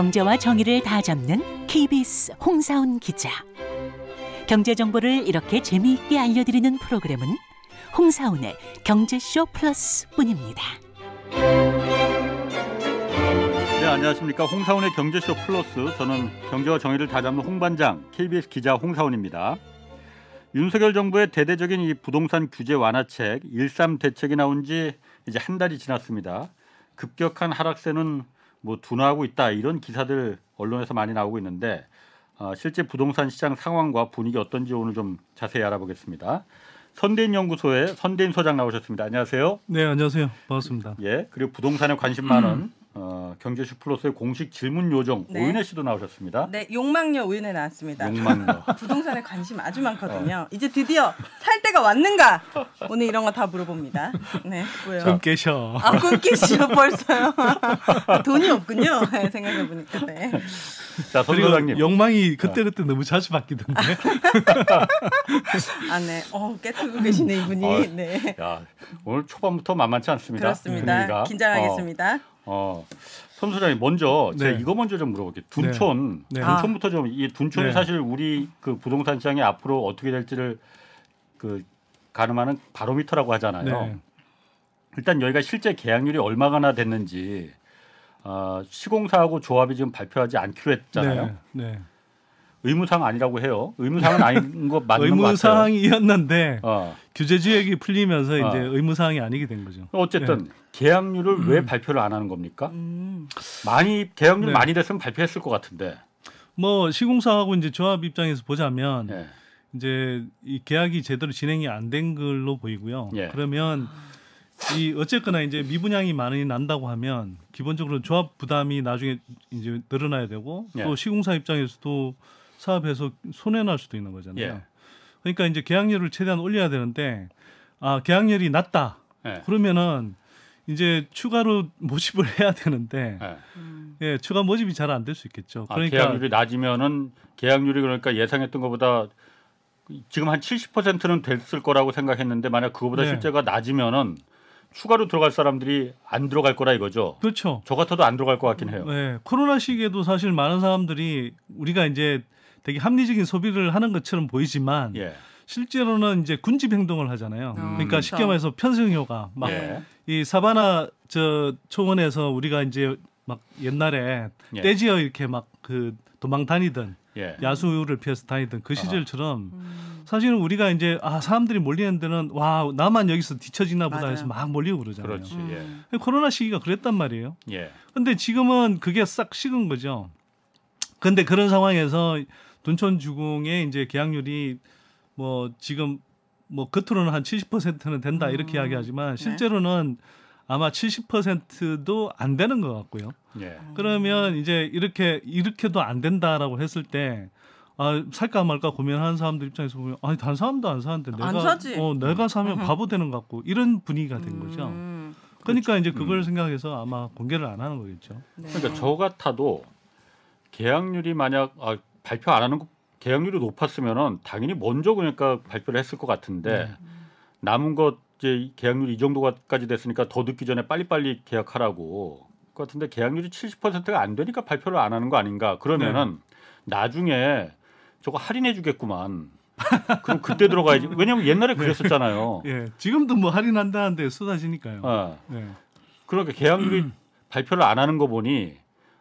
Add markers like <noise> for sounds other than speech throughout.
경제와 정의를 다 잡는 KBS 홍사훈 기자. 경제 정보를 이렇게 재미있게 알려드리는 프로그램은 홍사훈의 경제쇼 플러스뿐입니다. 네, 안녕하십니까. 홍사원의 경제쇼 플러스. 저는 경제와 정의를 다 잡는 홍반장 KBS 기자 홍사원입니다. 윤석열 정부의 대대적인 이 부동산 규제 완화책 13 대책이 나온 지 이제 한 달이 지났습니다. 급격한 하락세는 뭐 둔화하고 있다 이런 기사들 언론에서 많이 나오고 있는데 어, 실제 부동산 시장 상황과 분위기 어떤지 오늘 좀 자세히 알아보겠습니다. 선대인 연구소의 선대인 소장 나오셨습니다. 안녕하세요. 네, 안녕하세요. 반갑습니다. 예, 그리고 부동산에 관심 많은 <clears throat> 어, 경제슈 플러스의 공식 질문 요정 네. 오윤혜 씨도 나오셨습니다. 네, 욕망녀 우윤에 나왔습니다. 욕망요. <laughs> 부동산에 관심 아주 많거든요. 어. 이제 드디어 살 때가 왔는가? 오늘 이런 거 다 물어봅니다. 네, 뭐요? 좀 깨셔. 아, 꿈 깨시죠 벌써요. <laughs> 돈이 없군요. 네, 생각해 보니까. 네. 자, 선 그리고 소장님. 욕망이 그때 그때 너무 자주 바뀌던데. <laughs> 아, 네. 어, 깨트고 계시네 이분이. 어, 네. 야, 오늘 초반부터 만만치 않습니다. 그렇습니다. 분위기가. 긴장하겠습니다. 어, 어. 선 소장님 먼저 제가 네. 이거 먼저 좀 물어볼게요. 둔촌, 네. 둔촌부터 좀 이 둔촌이 네. 사실 우리 그 부동산 시장이 앞으로 어떻게 될지를 그 가늠하는 바로미터라고 하잖아요. 네. 일단 여기가 실제 계약률이 얼마나 됐는지 어, 시공사하고 조합이 지금 발표하지 않기로 했잖아요. 네. 네. 의무사항 아니라고 해요. 의무사항은 아닌 <laughs> 거 맞는 것 의무 같아요. 사항이었는데 어. 규제 지역이 풀리면서 이제 어. 의무 사항이 아니게 된 거죠. 어쨌든 계약률을 왜 발표를 안 하는 겁니까? 음. 많이 계약률 네. 많이 됐으면 발표했을 것 같은데. 뭐 시공사하고 이제 조합 입장에서 보자면 예. 이제 이 계약이 제대로 진행이 안 된 걸로 보이고요. 예. 그러면 이 어쨌거나 이제 미분양이 많이 난다고 하면 기본적으로 조합 부담이 나중에 이제 늘어나야 되고 예. 또 시공사 입장에서도 사업에서 손해 날 수도 있는 거잖아요. 예. 그러니까 이제 계약률을 최대한 올려야 되는데 아 계약률이 낮다. 예. 그러면은 이제 추가로 <laughs> 모집을 해야 되는데 예. 음. 예, 추가 모집이 잘 안 될 수 있겠죠. 아, 그러니까 계약률이 낮으면은 계약률이 그러니까 예상했던 것보다 지금 한 70%는 됐을 거라고 생각했는데 만약 그거보다 네. 실제가 낮으면은 추가로 들어갈 사람들이 안 들어갈 거라 이거죠. 그렇죠. 저 같아도 안 들어갈 것 같긴 해요. 네, 코로나 시기에도 사실 많은 사람들이 우리가 이제 되게 합리적인 소비를 하는 것처럼 보이지만 예. 실제로는 이제 군집 행동을 하잖아요. 음, 그러니까 쉽게 그렇죠. 말해서 편승효가 막이 예. 사바나 저 초원에서 우리가 이제 막 옛날에 예. 떼지어 이렇게 막 그 도망 다니던 예. 야수를 피해서 다니던 그 시절처럼 음. 사실은 우리가 이제 아 사람들이 몰리는 데는 와 나만 여기서 뒤처지나 보다 맞아요. 해서 막 몰리고 그러잖아요. 그렇지. 음. 코로나 시기가 그랬단 말이에요. 예. 예. 근데 지금은 그게 싹 식은 거죠. 근데 그런 상황에서 둔촌 주공의 이제 계약률이 뭐 지금 뭐 겉으로는 한 70%는 된다 이렇게 음. 이야기하지만 네. 실제로는 아마 70%도 안 되는 것 같고요. 예. 그러면 이제 이렇게 이렇게도 안 된다라고 했을 때 아, 살까 말까 고민하는 사람들 입장에서 보면 아니 다른 사람도 안 사는데 내가 안 사지. 어 내가 사면 바보 되는 것 같고 이런 분위기가 된 거죠. 음. 그러니까 이제 그걸 음. 생각해서 아마 공개를 안 하는 거겠죠. 네. 그러니까 저 같아도 계약률이 만약 아, 발표 안 하는 거 계약률이 높았으면은 당연히 먼저 그러니까 발표를 했을 것 같은데 네. 남은 것 이제 계약률 이 정도까지 됐으니까 더 늦기 전에 빨리빨리 계약하라고 그 같은데 계약률이 70%가 안 되니까 발표를 안 하는 거 아닌가 그러면은 나중에 저거 할인해 주겠구만 그럼 그때 들어가야지 <laughs> 왜냐면 옛날에 그랬었잖아요 예, 지금도 뭐 할인한다는데 쏟아지니까요. 어. 네. 그러니까 계약률이 <clears throat> 발표를 안 하는 거 보니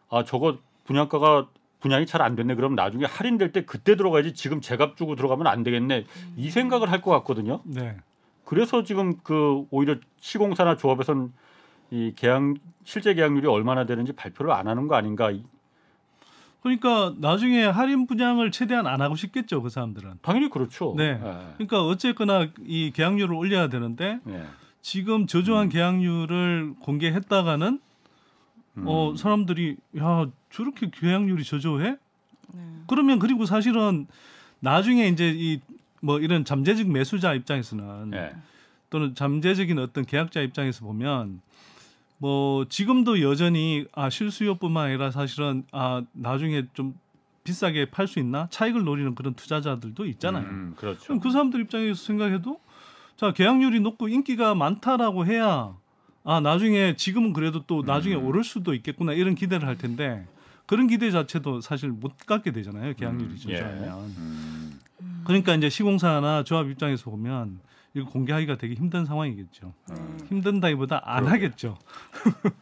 아 저거 분양가가 분양이 잘 안 됐네 그럼 나중에 할인될 때 그때 들어가야지 지금 제값 주고 들어가면 안 되겠네 이 생각을 할 것 같거든요 네. 그래서 지금 그 오히려 시공사나 조합에선 이 계약 실제 계약률이 얼마나 되는지 발표를 안 하는 거 아닌가 이- 그러니까 나중에 할인 분양을 최대한 안 하고 싶겠죠, 그 사람들은. 당연히 그렇죠 네. 예. 그러니까 어쨌거나 이 계약률을 올려야 되는데 예. 지금 저조한 계약률을 공개했다가는 음. 어 사람들이 야 저렇게 계약률이 저조해? 네. 그러면 그리고 사실은 나중에 이제 이 뭐 이런 잠재적 매수자 입장에서는 예. 또는 잠재적인 어떤 계약자 입장에서 보면 뭐 지금도 여전히 아 실수요뿐만 아니라 사실은 아 나중에 좀 비싸게 팔 수 있나 차익을 노리는 그런 투자자들도 있잖아요. 음, 그렇죠. 그럼 그 사람들 입장에서 생각해도 자 계약률이 높고 인기가 많다라고 해야 아 나중에 지금은 그래도 또 나중에 음. 오를 수도 있겠구나 이런 기대를 할 텐데 그런 기대 자체도 사실 못 갖게 되잖아요. 계약률이 음, 저조하면. 음. 그러니까 이제 시공사나 조합 입장에서 보면 이거 공개하기가 되게 힘든 상황이겠죠. 힘든다기보다 안 그러게요. 하겠죠.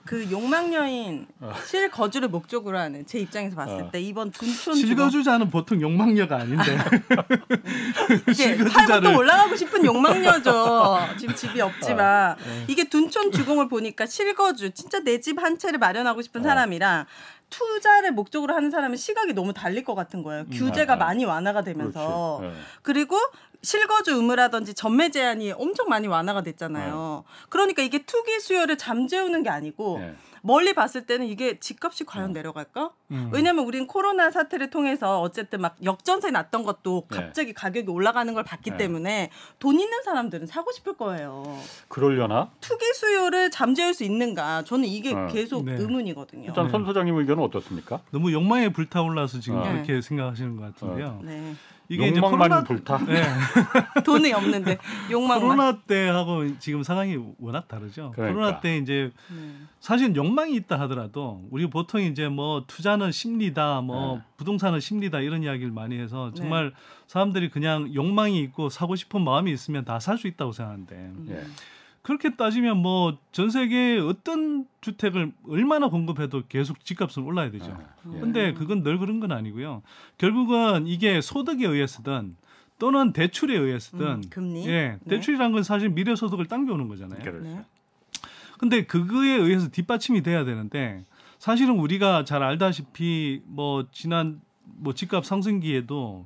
그 욕망 여인 <laughs> 어. 실거주를 목적으로 하는 제 입장에서 봤을 어. 때 이번 둔촌 실거주자는 보통 욕망녀가 아닌데 <laughs> 이제 실거주자를- 팔고 또 올라가고 싶은 욕망녀죠. 지금 집이 없지만 네. 이게 둔촌 주공을 보니까 실거주 진짜 내 집 한 채를 마련하고 싶은 어. 사람이랑 투자를 목적으로 하는 사람은 시각이 너무 달릴 것 같은 거예요. 규제가 아, 아. 많이 완화가 되면서. 예. 그리고 실거주 의무라든지 전매 제한이 엄청 많이 완화가 됐잖아요. 그러니까 이게 투기 수요를 잠재우는 게 아니고 예. 멀리 봤을 때는 이게 집값이 과연 내려갈까? 음. 왜냐면 우린 코로나 사태를 통해서 어쨌든 막 역전세 났던 것도 네. 갑자기 가격이 올라가는 걸 봤기 네. 때문에 돈 있는 사람들은 사고 싶을 거예요. 그러려나? 투기 수요를 잠재울 수 있는가? 저는 이게 어. 계속 네. 의문이거든요. 일단 네. 손 소장님 의견은 어떻습니까? 너무 욕망에 불타올라서 지금 어. 그렇게 생각하시는 것 같은데요. 네. 이게 이제 욕망만 코로나 불타. <laughs> 네. <laughs> 돈이 없는데 욕망만. 코로나 때하고 지금 상황이 워낙 다르죠. 그러니까. 코로나 때 이제 네. 사실 욕망이 있다 하더라도 우리 보통 이제 뭐 투자는 심리다, 뭐 네. 부동산은 심리다 이런 이야기를 많이 해서 네. 정말 사람들이 그냥 욕망이 있고 사고 싶은 마음이 있으면 다 살 수 있다고 생각하는데 음. 예. 그렇게 따지면 뭐 전 세계에 어떤 주택을 얼마나 공급해도 계속 집값은 올라야 되죠. 예. 근데 그건 늘 그런 건 아니고요. 결국은 이게 소득에 의해서든 또는 대출에 의해서든 음, 금리? 예, 네. 대출이란 건 사실 미래 소득을 당겨오는 거잖아요. 그렇죠. 네. 근데 그거에 의해서 뒷받침이 돼야 되는데 사실은 우리가 잘 알다시피 뭐 지난 뭐 집값 상승기에도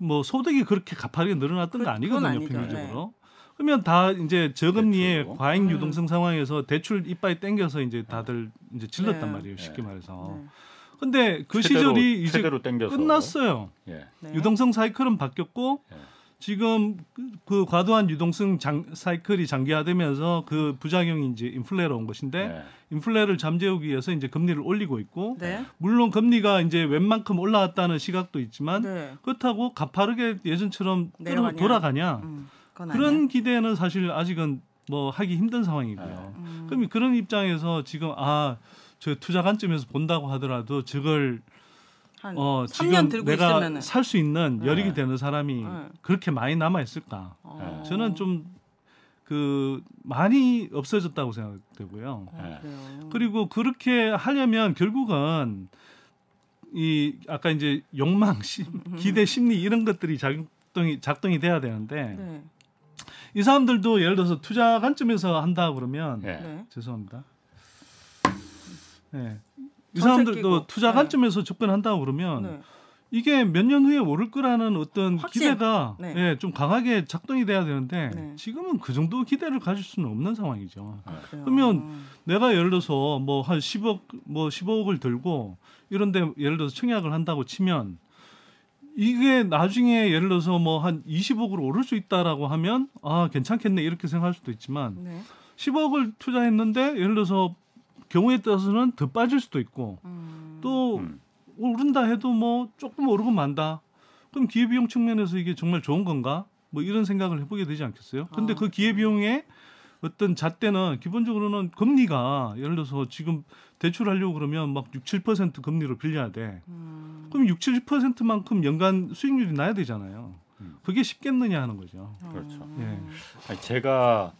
뭐 소득이 그렇게 가파르게 늘어났던 그- 거 아니거든요. 평균적으로. 그러면 다 이제 저금리의 대출로. 과잉 음. 유동성 상황에서 대출 이빨 땡겨서 이제 다들 이제 질렀단 네. 말이에요 쉽게 네. 말해서. 네. 근데 그 최대로- 시절이 이제 끝났어요. 예. 네. 유동성 사이클은 바뀌었고 예. 지금 그, 그 과도한 유동성 장, 사이클이 장기화되면서 그 부작용이 이제 인플레로 온 것인데 예. 인플레를 잠재우기 위해서 이제 금리를 올리고 있고 네. 물론 금리가 이제 웬만큼 올라왔다는 시각도 있지만 네. 그렇다고 가파르게 예전처럼 끌어. 돌아가냐 음, 그런 아니야. 기대는 사실 아직은 뭐 하기 힘든 상황이고요. 네. 음. 그럼 그런 입장에서 지금 아 저 투자 관점에서 본다고 하더라도 저걸 한어 3년 지금 들고 내가 살 수 있는 여력이 네. 되는 사람이 네. 그렇게 많이 남아 있을까? 어. 저는 좀 그 많이 없어졌다고 생각되고요. 어, 네. 그리고 그렇게 하려면 결국은 이 아까 이제 욕망, 심, 기대, 심리 이런 것들이 작동이 작동이 돼야 되는데 네. 이 사람들도 예를 들어서 투자 관점에서 한다 그러면 예. 네. 죄송합니다. 네. 이 사람들도 끼고. 투자 네. 관점에서 접근한다 그러면 네. 이게 몇 년 후에 오를 거라는 어떤 확신. 기대가 네. 예, 좀 강하게 작동이 돼야 되는데 네. 지금은 그 정도 기대를 가질 수는 없는 상황이죠. 그래요. 그러면 내가 예를 들어서 뭐 한 10억 뭐 15억을 들고 이런데 예를 들어서 청약을 한다고 치면 이게 나중에 예를 들어서 뭐 한 20억으로 오를 수 있다라고 하면 아 괜찮겠네 이렇게 생각할 수도 있지만 네. 10억을 투자했는데 예를 들어서 경우에 따라서는 더 빠질 수도 있고 음. 또 음. 오른다 해도 뭐 조금 오르고 만다. 그럼 기회비용 측면에서 이게 정말 좋은 건가? 뭐 이런 생각을 해보게 되지 않겠어요? 근데 아. 그 기회비용의 어떤 잣대는 기본적으로는 금리가 예를 들어서 지금 대출하려고 그러면 막 6, 7% 금리로 빌려야 돼. 음. 그럼 6, 7%만큼 연간 수익률이 나야 되잖아요. 음. 그게 쉽겠느냐 하는 거죠. 그렇죠. 음. 아니, 제가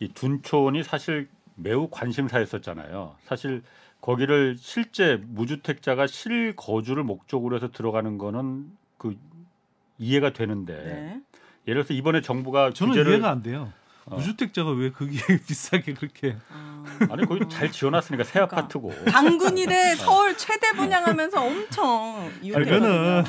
이 둔촌이 사실 매우 관심사였었잖아요. 사실 거기를 실제 무주택자가 실거주를 목적으로 해서 들어가는 거는 그 이해가 되는데 네. 예를 들어서 이번에 정부가 저는 규제를 이해가 안 돼요. 어. 무주택자가 왜 그게 <laughs> 비싸게 그렇게 아. 아니 거기 잘 지어놨으니까 새 그러니까. 아파트고 당군이래 서울 최대 분양하면서 엄청. 그거는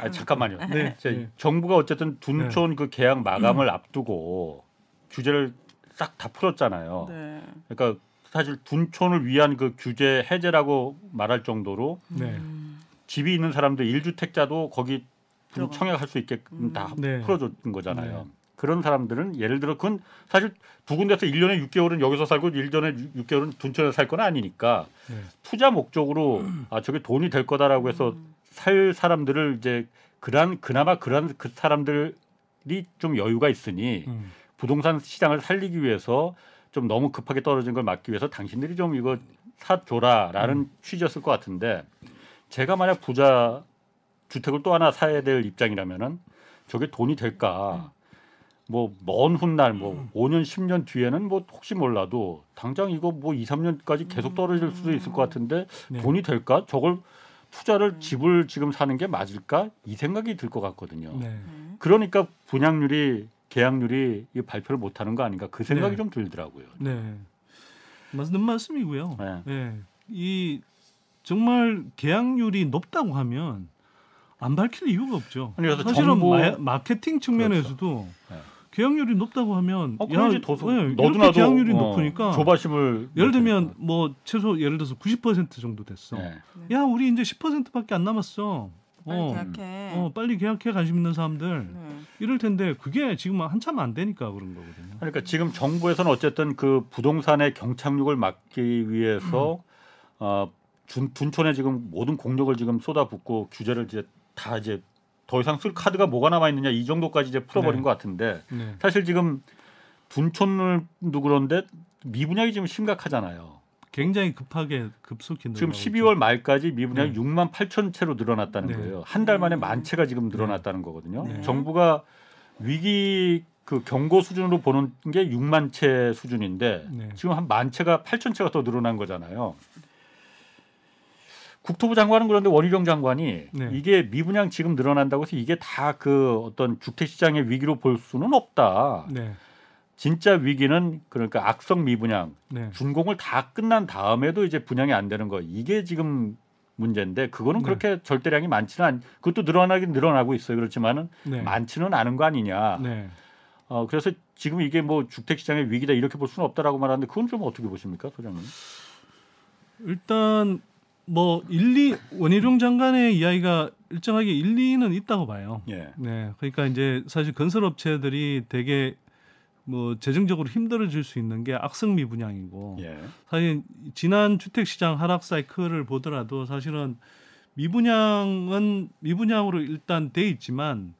아 잠깐만요. 네. 제 네. 정부가 어쨌든 둔촌 그 계약 마감을 앞두고 규제를 싹 다 풀었잖아요. 네. 그러니까 사실 둔촌을 위한 그 규제 해제라고 말할 정도로 네. 음. 집이 있는 사람들 일주택자도 거기. 청약할 수 있게끔 음. 다 네. 풀어준 거잖아요. 네. 그런 사람들은 예를 들어 그건 사실 두 군데서 1년에 6개월은 여기서 살고 1년에 6개월은 둔촌에서 살 건 아니니까 네. 투자 목적으로 아 저게 돈이 될 거다라고 해서 음. 살 사람들을 이제 그런 그나마 그런 그 사람들이 좀 여유가 있으니 음. 부동산 시장을 살리기 위해서 좀 너무 급하게 떨어진 걸 막기 위해서 당신들이 좀 이거 사줘라라는 음. 취지였을 것 같은데 제가 만약 부자 주택을 또 하나 사야 될 입장이라면은 저게 돈이 될까? 뭐 먼 훗날 뭐 5년 10년 뒤에는 뭐 혹시 몰라도 당장 이거 뭐 2, 3년까지 계속 떨어질 수도 있을 것 같은데 네. 돈이 될까? 저걸 투자를 집을 지금 사는 게 맞을까? 이 생각이 들 것 같거든요. 네. 그러니까 분양률이 계약률이 이 발표를 못 하는 거 아닌가 그 생각이 네. 좀 들더라고요. 네. 맞는 말씀이고요. 네. 예. 이 정말 계약률이 높다고 하면 안 밝힐 이유가 없죠. 아니, 사실은 마, 마케팅 측면에서도 네. 계약률이 높다고 하면 어, 그러지 더 예, 너도 이렇게 나도 계약률이 어, 높으니까 조바심을 예를 들면 뭐 최소 예를 들어서 90% 정도 됐어. 네. 야 우리 이제 10%밖에 안 남았어. 빨리 어, 계약해. 어, 빨리 계약해 관심 있는 사람들 네. 이럴 텐데 그게 지금 한참 안 되니까 그런 거거든요. 그러니까 지금 정부에서는 어쨌든 그 부동산의 경착륙을 막기 위해서 어, 준, 둔촌에 지금 모든 공력을 지금 쏟아붓고 규제를 이제 다 이제 더 이상 쓸 카드가 뭐가 남아 있느냐 이 정도까지 이제 풀어버린 네. 것 같은데 네. 사실 지금 둔촌을도 그런데 미분양이 지금 심각하잖아요. 굉장히 급하게 급속히 지금 늘어나고 12월 말까지 미분양이 네. 6만 8천 채로 늘어났다는 네. 거예요. 한 달 만에 만 채가 지금 늘어났다는 거거든요. 네. 정부가 위기 그 경고 수준으로 보는 게 6만 채 수준인데 네. 지금 한 만 채가 8천 채가 더 늘어난 거잖아요. 국토부 장관은 그런데 원희룡 장관이 네. 이게 미분양 지금 늘어난다고 해서 이게 다 그 어떤 주택 시장의 위기로 볼 수는 없다. 네. 진짜 위기는 그러니까 악성 미분양 네. 준공을 다 끝난 다음에도 이제 분양이 안 되는 거 이게 지금 문제인데 그거는 네. 그렇게 절대량이 많지는 않 그것도 늘어나긴 늘어나고 있어요 그렇지만은 네. 많지는 않은 거 아니냐 네. 어 그래서 지금 이게 뭐 주택 시장의 위기다 이렇게 볼 수는 없다라고 말하는데 그건 좀 어떻게 보십니까 소장님 일단 뭐 일리 원희룡 장관의 이야기가 일정하게 일리는 있다고 봐요. 예 네, 그러니까 이제 사실 건설업체들이 되게 뭐 재정적으로 힘들어질 수 있는 게 악성 미 분양이고 예. 사실 지난 주택 시장 하락 사이클을 보더라도 사실은 미분양은 미분양으로 일단 돼 있지만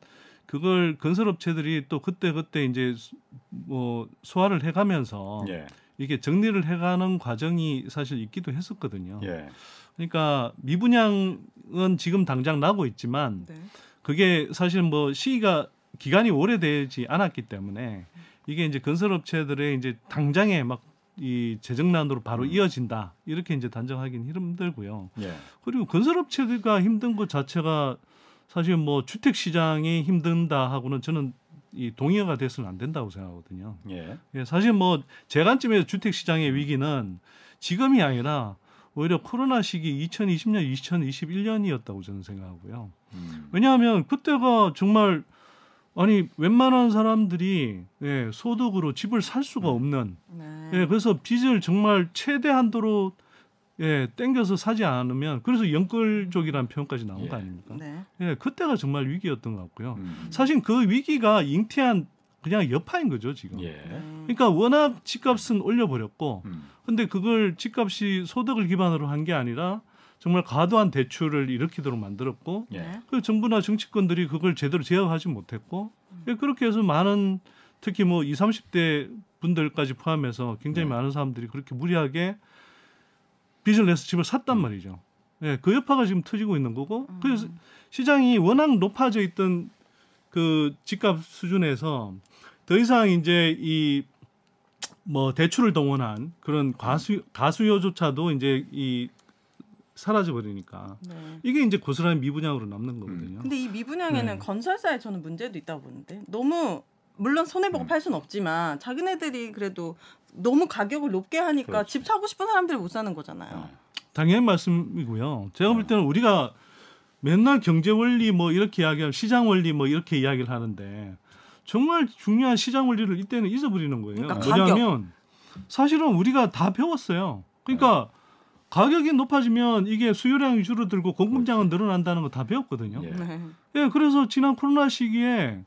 그걸 건설업체들이 또 그때 그때 이제 수- 뭐 소화를 해가면서 예. 이게 정리를 해가는 과정이 사실 있기도 했었거든요. 예. 그러니까 미분양은 지금 당장 나고 있지만 네. 그게 사실 뭐 시기가 기간이 오래되지 않았기 때문에 이게 이제 건설업체들의 이제 당장에 막 이 재정난으로 바로 음. 이어진다 이렇게 이제 단정하기는 힘들고요. 예. 그리고 건설업체가 힘든 것 자체가 사실 뭐 주택 시장이 힘든다 하고는 저는 이 동의어가 돼서는 안 된다고 생각하거든요. 예. 예, 사실 뭐제 관점에서 주택 시장의 위기는 지금이 아니라 오히려 코로나 시기 2020년, 2021년이었다고 저는 생각하고요. 음. 왜냐하면 그때가 정말 아니 웬만한 사람들이 예, 소득으로 집을 살 수가 없는 네. 예, 그래서 빚을 정말 최대 한도로 예, 땡겨서 사지 않으면 그래서 영끌족이라는 표현까지 나온 예. 거 아닙니까? 네. 예, 그때가 정말 위기였던 것 같고요. 음. 사실 그 위기가 잉태한 그냥 여파인 거죠 지금. 예. 네. 그러니까 워낙 집값은 올려버렸고, 음. 근데 그걸 집값이 소득을 기반으로 한 게 아니라 정말 과도한 대출을 일으키도록 만들었고, 예. 네. 그 정부나 정치권들이 그걸 제대로 제어하지 못했고, 예, 그렇게 해서 많은 특히 뭐 20, 30대 분들까지 포함해서 굉장히 네. 많은 사람들이 그렇게 무리하게 빚을 내서 집을 샀단 말이죠. 예, 그 여파가 지금 터지고 있는 거고, 그래서 시장이 워낙 높아져 있던 그 집값 수준에서 더 이상 이제 이 뭐 대출을 동원한 그런 과수 가수요조차도 이제 이 사라져 버리니까 네. 이게 이제 고스란히 미분양으로 남는 거거든요. 근데 이 미분양에는 네. 건설사에 저는 문제도 있다고 보는데 너무 물론 손해 보고 음. 팔 수는 없지만 자기네들이 그래도 너무 가격을 높게 하니까 그렇지. 집 사고 싶은 사람들이 못 사는 거잖아요. 어. 당연히 말씀이고요. 제가 볼 네. 때는 우리가 맨날 경제 원리 뭐 이렇게 이야기하면 시장 원리 뭐 이렇게 이야기를 하는데 정말 중요한 시장 원리를 이때는 잊어버리는 거예요. 그러니까 뭐냐면 사실은 우리가 다 배웠어요. 그러니까 가격이 높아지면 이게 수요량이 줄어들고 공급량은 늘어난다는 거 다 배웠거든요. 예. 네. 예, 그래서 지난 코로나 시기에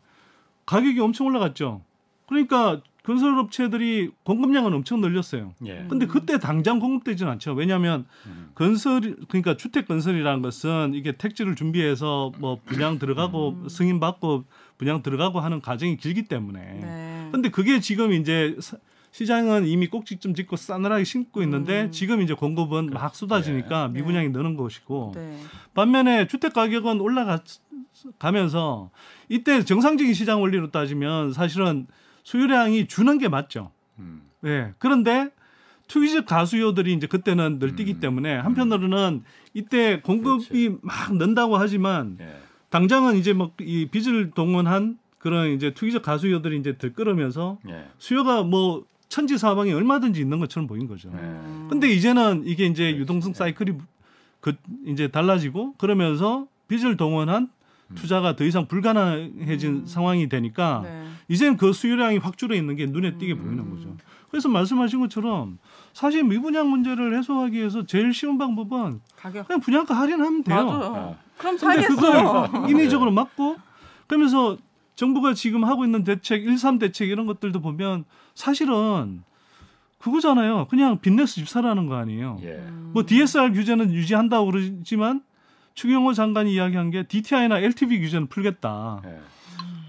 가격이 엄청 올라갔죠. 그러니까 건설업체들이 공급량은 엄청 늘렸어요. 예. 근데 그때 당장 공급되진 않죠. 왜냐하면 음. 건설 그러니까 주택 건설이라는 것은 이게 택지를 준비해서 뭐 분양 들어가고 승인 받고 분양 들어가고 하는 과정이 길기 때문에. 네. 근데 그게 지금 이제 사- 시장은 이미 꼭지점 짓고 싸늘하게 심고 있는데 음. 지금 이제 공급은 막 쏟아지니까 네. 미분양이 느는 것이고 네. 반면에 주택 가격은 올라가면서 이때 정상적인 시장 원리로 따지면 사실은 수요량이 주는 게 맞죠. 음. 네. 그런데 투기적 가수요들이 이제 그때는 늘뛰기 음. 때문에 한편으로는 이때 공급이 막 는다고 하지만 예. 당장은 이제 뭐이 빚을 동원한 그런 이제 투기적 가수요들이 이제 들끓으면서 예. 수요가 뭐 천지 사방에 얼마든지 있는 것처럼 보인 거죠. 예. 근데 이제는 이게 이제 그렇지. 유동성 사이클이 그 이제 달라지고 그러면서 빚을 동원한 음. 투자가 더 이상 불가능해진 음. 상황이 되니까 네. 이제는 그 수요량이 확 줄어 있는 게 눈에 띄게 음. 보이는 거죠. 그래서 말씀하신 것처럼 사실 미분양 문제를 해소하기 위해서 제일 쉬운 방법은 가격 그냥 분양가 할인하면 돼요. 맞아요. 아. 그럼. 그걸 <laughs> 인위적으로 막고 그러면서 정부가 지금 하고 있는 대책, 13 대책 이런 것들도 보면 사실은 그거잖아요. 그냥 빚내서 집 사라는 거 아니에요. 예. 뭐 DSR 규제는 유지한다고 그러지만 추경호 장관이 이야기한 게 DTI나 LTV 규제는 풀겠다. 예.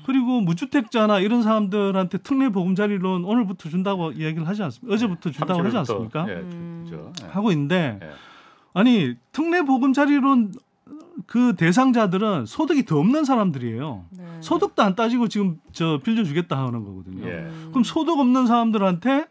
그리고 무주택자나 이런 사람들한테 특례 보금자리론 오늘부터 준다고 이야기를 하지 않습니까? 어제부터 준다고 하지 30일부터, 않습니까? 예, 음. 그죠. 예. 하고 있는데 예. 아니 특례 보금자리론 그 대상자들은 소득이 더 없는 사람들이에요. 네. 소득도 안 따지고 지금 저 빌려주겠다 하는 거거든요. 예. 음. 그럼 소득 없는 사람들한테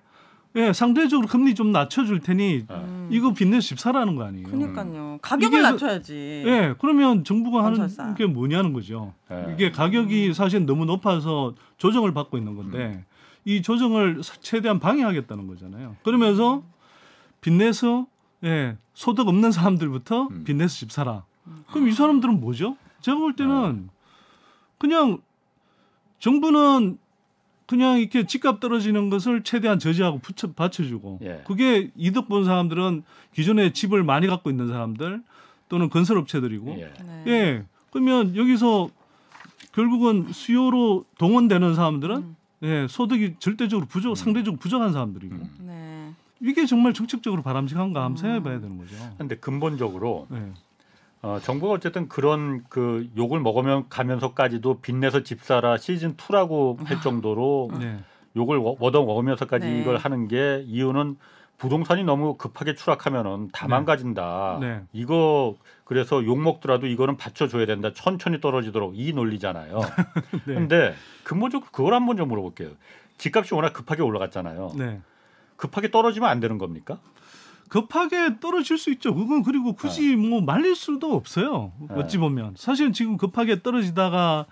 예, 상대적으로 금리 좀 낮춰줄 테니 아. 음. 이거 빚내서 집 사라는 거 아니에요. 그러니까요. 가격을 이게 그- 낮춰야지. 예, 그러면 정부가 하는 건설사. 게 뭐냐는 거죠. 예. 이게 가격이 사실 너무 높아서 조정을 받고 있는 건데 이 조정을 최대한 방해하겠다는 거잖아요. 그러면서 빚내서 예, 소득 없는 사람들부터 음. 빚내서 집 사라. 그럼 이 사람들은 뭐죠? 제가 볼 때는 그냥 정부는 그냥 이렇게 집값 떨어지는 것을 최대한 저지하고 붙여, 받쳐주고 예. 그게 이득 본 사람들은 기존에 집을 많이 갖고 있는 사람들 또는 건설업체들이고 예. 네. 예. 그러면 여기서 결국은 수요로 동원되는 사람들은 음. 예, 소득이 절대적으로 부족, 상대적으로 부족한 사람들이고 음. 네. 이게 정말 정책적으로 바람직한가 한번 음. 생각해봐야 되는 거죠. 근데 근본적으로 예. 어, 정부가 어쨌든 그런 그 욕을 먹으면 가면서까지도 빚내서 집 사라 시즌 2라고 할 정도로 네. 욕을 워- 얻어 먹으면서까지 네. 이걸 하는 게 이유는 부동산이 너무 급하게 추락하면은 다 네. 망가진다. 네. 이거 그래서 욕 먹더라도 이거는 받쳐줘야 된다. 천천히 떨어지도록 이 논리잖아요. <laughs> 네. 근데 근본적으로 그걸 한번 좀 물어볼게요. 집값이 워낙 급하게 올라갔잖아요. 네. 급하게 떨어지면 안 되는 겁니까? 급하게 떨어질 수 있죠. 그건 그리고 굳이 뭐 말릴 수도 없어요. 네. 어찌 보면 사실 지금 급하게 떨어지다가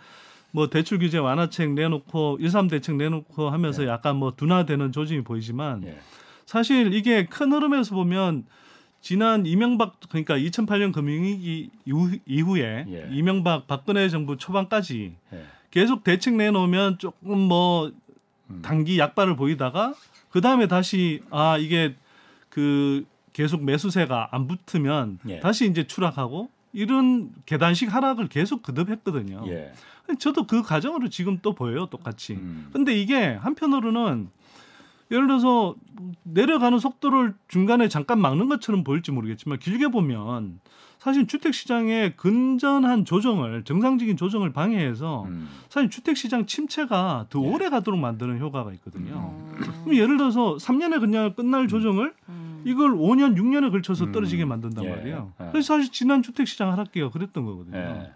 뭐 대출 규제 완화책 내놓고 13 대책 내놓고 하면서 네. 약간 뭐 둔화되는 조짐이 보이지만 예. 사실 이게 큰 흐름에서 보면 지난 이명박 그러니까 2008년 금융위기 이후, 이후에 예. 이명박 박근혜 정부 초반까지 예. 계속 대책 내놓으면 조금 뭐 음. 단기 약발을 보이다가 그 다음에 다시 아 이게 그 계속 매수세가 안 붙으면 예. 다시 이제 추락하고 이런 계단식 하락을 계속 거듭했거든요. 예. 저도 그 과정으로 지금 또 보여요, 똑같이. 음. 근데 이게 한편으로는 예를 들어서 내려가는 속도를 중간에 잠깐 막는 것처럼 보일지 모르겠지만 길게 보면 사실 주택 시장의 근전한 조정을 정상적인 조정을 방해해서 음. 사실 주택 시장 침체가 더 예. 오래 가도록 만드는 효과가 있거든요. 어. 그럼 예를 들어서 3년에 그냥 끝날 조정을 음. 이걸 5년, 6년에 걸쳐서 음. 떨어지게 만든단 예. 말이에요. 예. 그래서 사실 지난 주택 시장 하락기가 그랬던 거거든요. 예.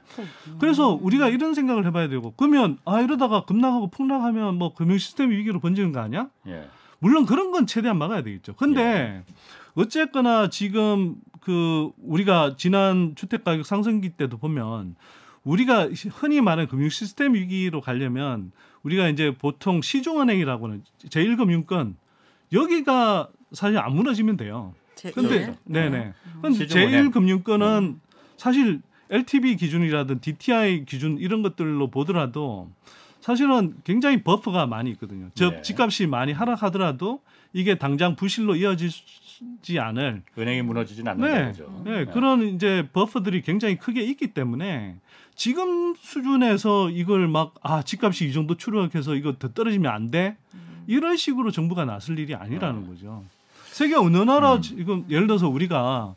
그래서 우리가 이런 생각을 해봐야 되고 그러면 아 이러다가 급락하고 폭락하면 뭐 금융 시스템 위기로 번지는 거 아니야? 예. 물론 그런 건 최대한 막아야 되겠죠. 근데 어쨌거나 지금 그 우리가 지난 주택 가격 상승기 때도 보면 우리가 흔히 말하는 금융 시스템 위기로 가려면 우리가 이제 보통 시중은행이라고는 제1금융권 여기가 사실 안 무너지면 돼요. 제- 근데 예. 네네. 근데 시중은행. 제1금융권은 사실 LTV 기준이라든 DTI 기준 이런 것들로 보더라도 사실은 굉장히 버프가 많이 있거든요. 즉 네. 집값이 많이 하락하더라도 이게 당장 부실로 이어지지 않을 은행이 무너지진 않는다 네, 그죠. 네, 그런 이제 버프들이 굉장히 크게 있기 때문에 지금 수준에서 이걸 막 아 집값이 이 정도 추락해서 이거 더 떨어지면 안 돼. 이런 식으로 정부가 나설 일이 아니라는 거죠. 세계 어느 나라 음. 지금 예를 들어서 우리가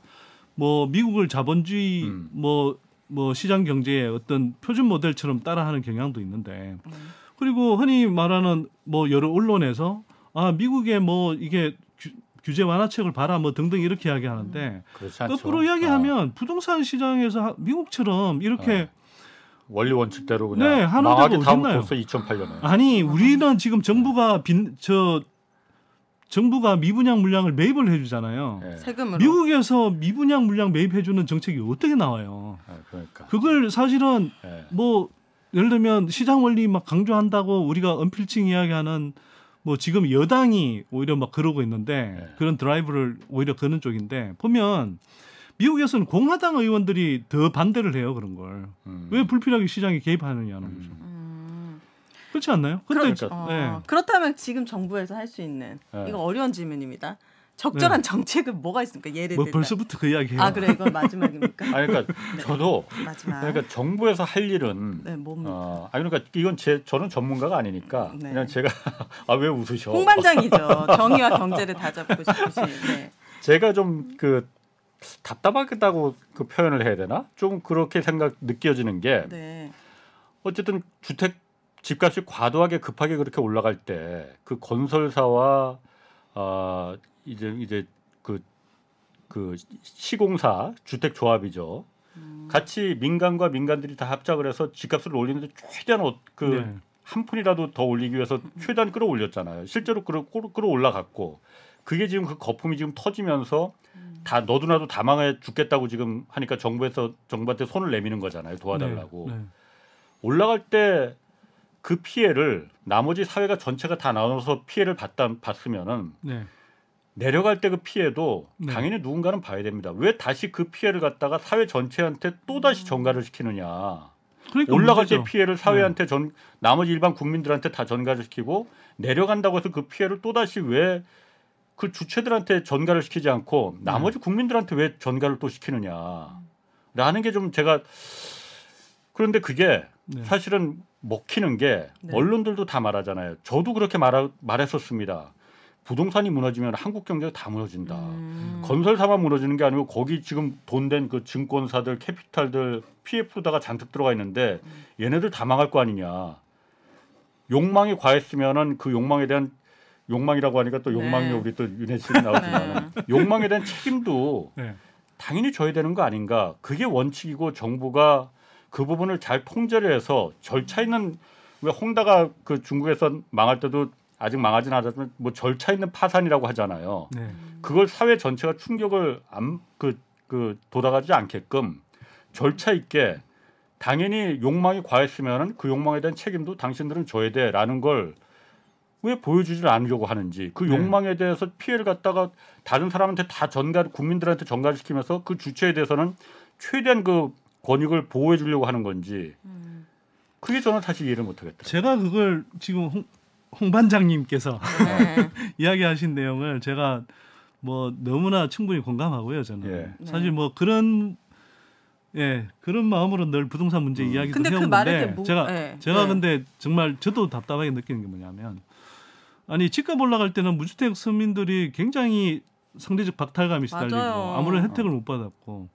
뭐 미국을 자본주의 음. 뭐, 뭐 시장 경제의 어떤 표준 모델처럼 따라하는 경향도 있는데 그리고 흔히 말하는 뭐 여러 언론에서 아 미국의 뭐 이게 규, 규제 완화책을 봐라 뭐 등등 이렇게 이야기하는데 그렇지 않죠. 거꾸로 이야기하면 부동산 시장에서 하- 미국처럼 이렇게 어. 원리 원칙대로 그냥 네, 하는 데가 다음부터 어딨나요? 2008년에. 아니 우리는 지금 정부가 빈 저 정부가 미분양 물량을 매입을 해주잖아요. 예. 세금으로. 미국에서 미분양 물량 매입해주는 정책이 어떻게 나와요? 예, 그러니까. 그걸 사실은 예. 뭐 예를 들면 시장 원리 막 강조한다고 우리가 언필칭 이야기하는 뭐 지금 여당이 오히려 막 그러고 있는데 네. 그런 드라이브를 오히려 거는 쪽인데 보면 미국에서는 공화당 의원들이 더 반대를 해요 그런 걸 음. 왜 불필요하게 시장에 개입하느냐는 거죠 음. 그렇지 않나요? 근데 그러니까. 어, 네. 그렇다면 지금 정부에서 할 수 있는 네. 이거 어려운 질문입니다. 적절한 정책은 뭐가 있습니까? 예를 뭐 들면. 벌써부터 그 이야기해요. 아 그래 이건 마지막입니까? 아니 그러니까 <laughs> 저도 마지막. 그러니까 정부에서 할 일은 네, 뭡니까? 어, 아니 그러니까 이건 제 저는 전문가가 아니니까 네. 그냥 제가 <laughs> 아 왜 웃으셔? 홍반장이죠. <laughs> 정의와 경제를 다 잡고 싶으신. 네. 제가 좀 그 답답하겠다고 그 표현을 해야 되나? 좀 그렇게 생각 느껴지는 게 네. 어쨌든 주택 집값이 과도하게 급하게 그렇게 올라갈 때 그 건설사와 아 이제 이제 그그 시공사 주택 조합이죠. 음. 같이 민간과 민간들이 다 합작을 해서 집값을 올리는데 최대한 어- 그 네. 한 푼이라도 더 올리기 위해서 최대한 끌어올렸잖아요. 실제로 끌어 끌어- 끌어올라갔고 그게 지금 그 거품이 지금 터지면서 다 너도 나도 다 망해 죽겠다고 지금 하니까 정부에서 정부한테 손을 내미는 거잖아요. 도와달라고. 네. 네. 올라갈 때 그 피해를 나머지 사회가 전체가 다 나눠서 피해를 받다 봤으면은 네. 내려갈 때 그 피해도 네. 당연히 누군가는 봐야 됩니다. 왜 다시 그 피해를 갖다가 사회 전체한테 또 다시 전가를 시키느냐? 그러니까 올라갈 때 문제죠. 피해를 사회한테 전 나머지 일반 국민들한테 다 전가를 시키고 내려간다고 해서 그 피해를 또 다시 왜 그 주체들한테 전가를 시키지 않고 네. 나머지 국민들한테 왜 전가를 또 시키느냐라는 게 좀 제가 그런데 그게 네. 사실은 먹히는 게 네. 언론들도 다 말하잖아요. 저도 그렇게 말하, 말했었습니다. 부동산이 무너지면 한국 경제가 다 무너진다. 음. 건설사만 무너지는 게 아니고 거기 지금 돈 된 그 증권사들, 캐피탈들, PF로다가 잔뜩 들어가 있는데 얘네들 다 망할 거 아니냐. 욕망이 과했으면은 그 욕망에 대한 욕망이라고 하니까 또 욕망이 네. 우리 또 윤혜 씨 나오지만 <laughs> 욕망에 대한 책임도 네. 당연히 져야 되는 거 아닌가. 그게 원칙이고 정부가 그 부분을 잘 통제를 해서 절차 있는 왜 홍다가 그 중국에서 망할 때도 아직 망하진 않았지만 뭐 절차 있는 파산이라고 하잖아요. 네. 그걸 사회 전체가 충격을 안그그 도달하지 않게끔 절차 있게 당연히 욕망이 과했으면은 그 욕망에 대한 책임도 당신들은 져야 돼라는 걸 왜 보여주질 않으려고 하는지 그 네. 욕망에 대해서 피해를 갖다가 다른 사람한테 다 전가 국민들한테 전가를 시키면서 그 주체에 대해서는 최대한 그 권익을 보호해 주려고 하는 건지 음. 그게 저는 사실 이해를 못하겠다. 제가 그걸 지금 홍, 홍 반장님께서 네. <laughs> 이야기하신 내용을 제가 뭐 너무나 충분히 공감하고요 저는 예. 사실 뭐 그런 예 그런 마음으로 늘 부동산 문제 음. 이야기도 근데 그 해왔는데 말에 대해 뭐- 제가 예, 제가 예. 근데 정말 저도 답답하게 느끼는 게 뭐냐면 아니 집값 올라갈 때는 무주택 서민들이 굉장히 상대적 박탈감이 시달리고 맞아요. 아무런 혜택을 못 받았고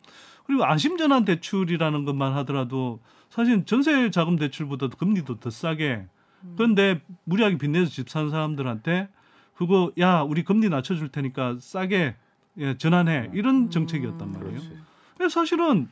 그리고 안심전환 대출이라는 것만 하더라도 사실 전세 자금 대출보다 금리도 더 싸게 음. 그런데 무리하게 빚내서 집 사는 사람들한테 그거 야 우리 금리 낮춰줄 테니까 싸게 예, 전환해 이런 정책이었단 말이에요. 그래서 사실은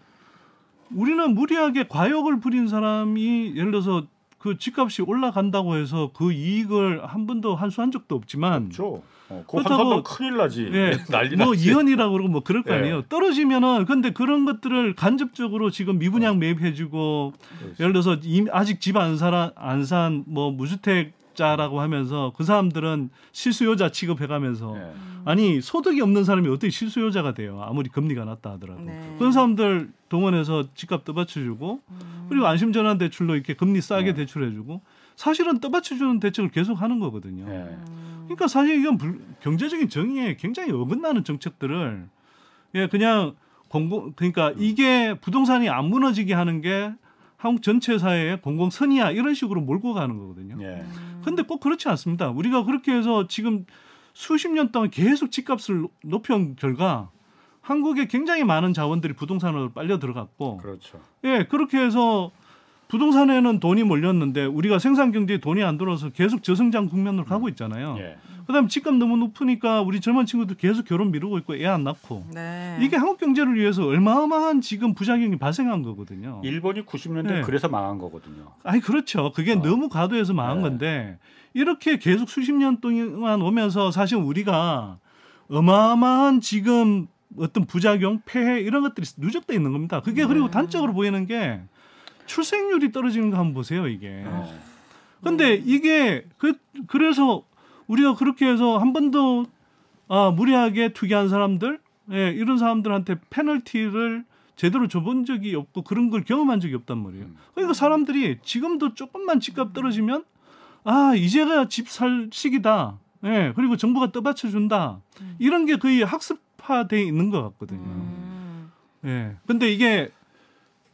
우리는 무리하게 과욕을 부린 사람이 예를 들어서 그 집값이 올라간다고 해서 그 이익을 한 번도 한수한 적도 없지만 그렇죠. 어, 그거 그렇다고- 큰일 나지. 예, <laughs> 난리 뭐 나지. 이혼이라고 그러고 뭐 그럴 거 예. 아니에요. 떨어지면은 근데 그런 것들을 간접적으로 지금 미분양 매입해주고 그렇지. 예를 들어서 임- 아직 집 안 살아 안산 뭐 무주택 자라고 하면서 그 사람들은 실수요자 취급해가면서 예. 아니 소득이 없는 사람이 어떻게 실수요자가 돼요? 아무리 금리가 낮다 하더라도 네. 그런 사람들 동원해서 집값 떠받쳐주고 그리고 안심전환 대출로 이렇게 금리 싸게 네. 대출해주고 사실은 떠받쳐주는 대책을 계속 하는 거거든요. 예. 그러니까 사실 이건 불- 경제적인 정의에 굉장히 어긋나는 정책들을 예 그냥 공공 그러니까 이게 부동산이 안 무너지게 하는 게 한국 전체 사회의 공공 선의야 이런 식으로 몰고 가는 거거든요. 예. 근데 꼭 그렇지 않습니다. 우리가 그렇게 해서 지금 수십 년 동안 계속 집값을 높- 높여온 결과 한국에 굉장히 많은 자원들이 부동산으로 빨려 들어갔고 그렇죠. 예 그렇게 해서 부동산에는 돈이 몰렸는데 우리가 생산 경제에 돈이 안 들어서 계속 저성장 국면으로 가고 있잖아요. 예. 그다음에 집값 너무 높으니까 우리 젊은 친구들 계속 결혼 미루고 있고 애 안 낳고 네. 이게 한국 경제를 위해서 얼마어마한 지금 부작용이 발생한 거거든요. 일본이 90년대 네. 그래서 망한 거거든요. 아니 그렇죠. 그게 어. 너무 과도해서 망한 네. 건데 이렇게 계속 수십 년 동안 오면서 사실 우리가 어마어마한 지금 어떤 부작용, 폐해 이런 것들이 누적돼 있는 겁니다. 그게 네. 그리고 단적으로 보이는 게 출생률이 떨어지는 거 한번 보세요, 이게. 예. 근데 이게 그 그래서 우리가 그렇게 해서 한 번도 아, 무리하게 투기한 사람들, 예, 이런 사람들한테 페널티를 제대로 줘본 적이 없고 그런 걸 경험한 적이 없단 말이에요. 음. 그러니까 사람들이 지금도 조금만 집값 떨어지면 아 이제가 집 살 시기다. 예, 그리고 정부가 떠받쳐 준다. 이런 게 거의 학습화돼 있는 것 같거든요. 음. 예. 근데 이게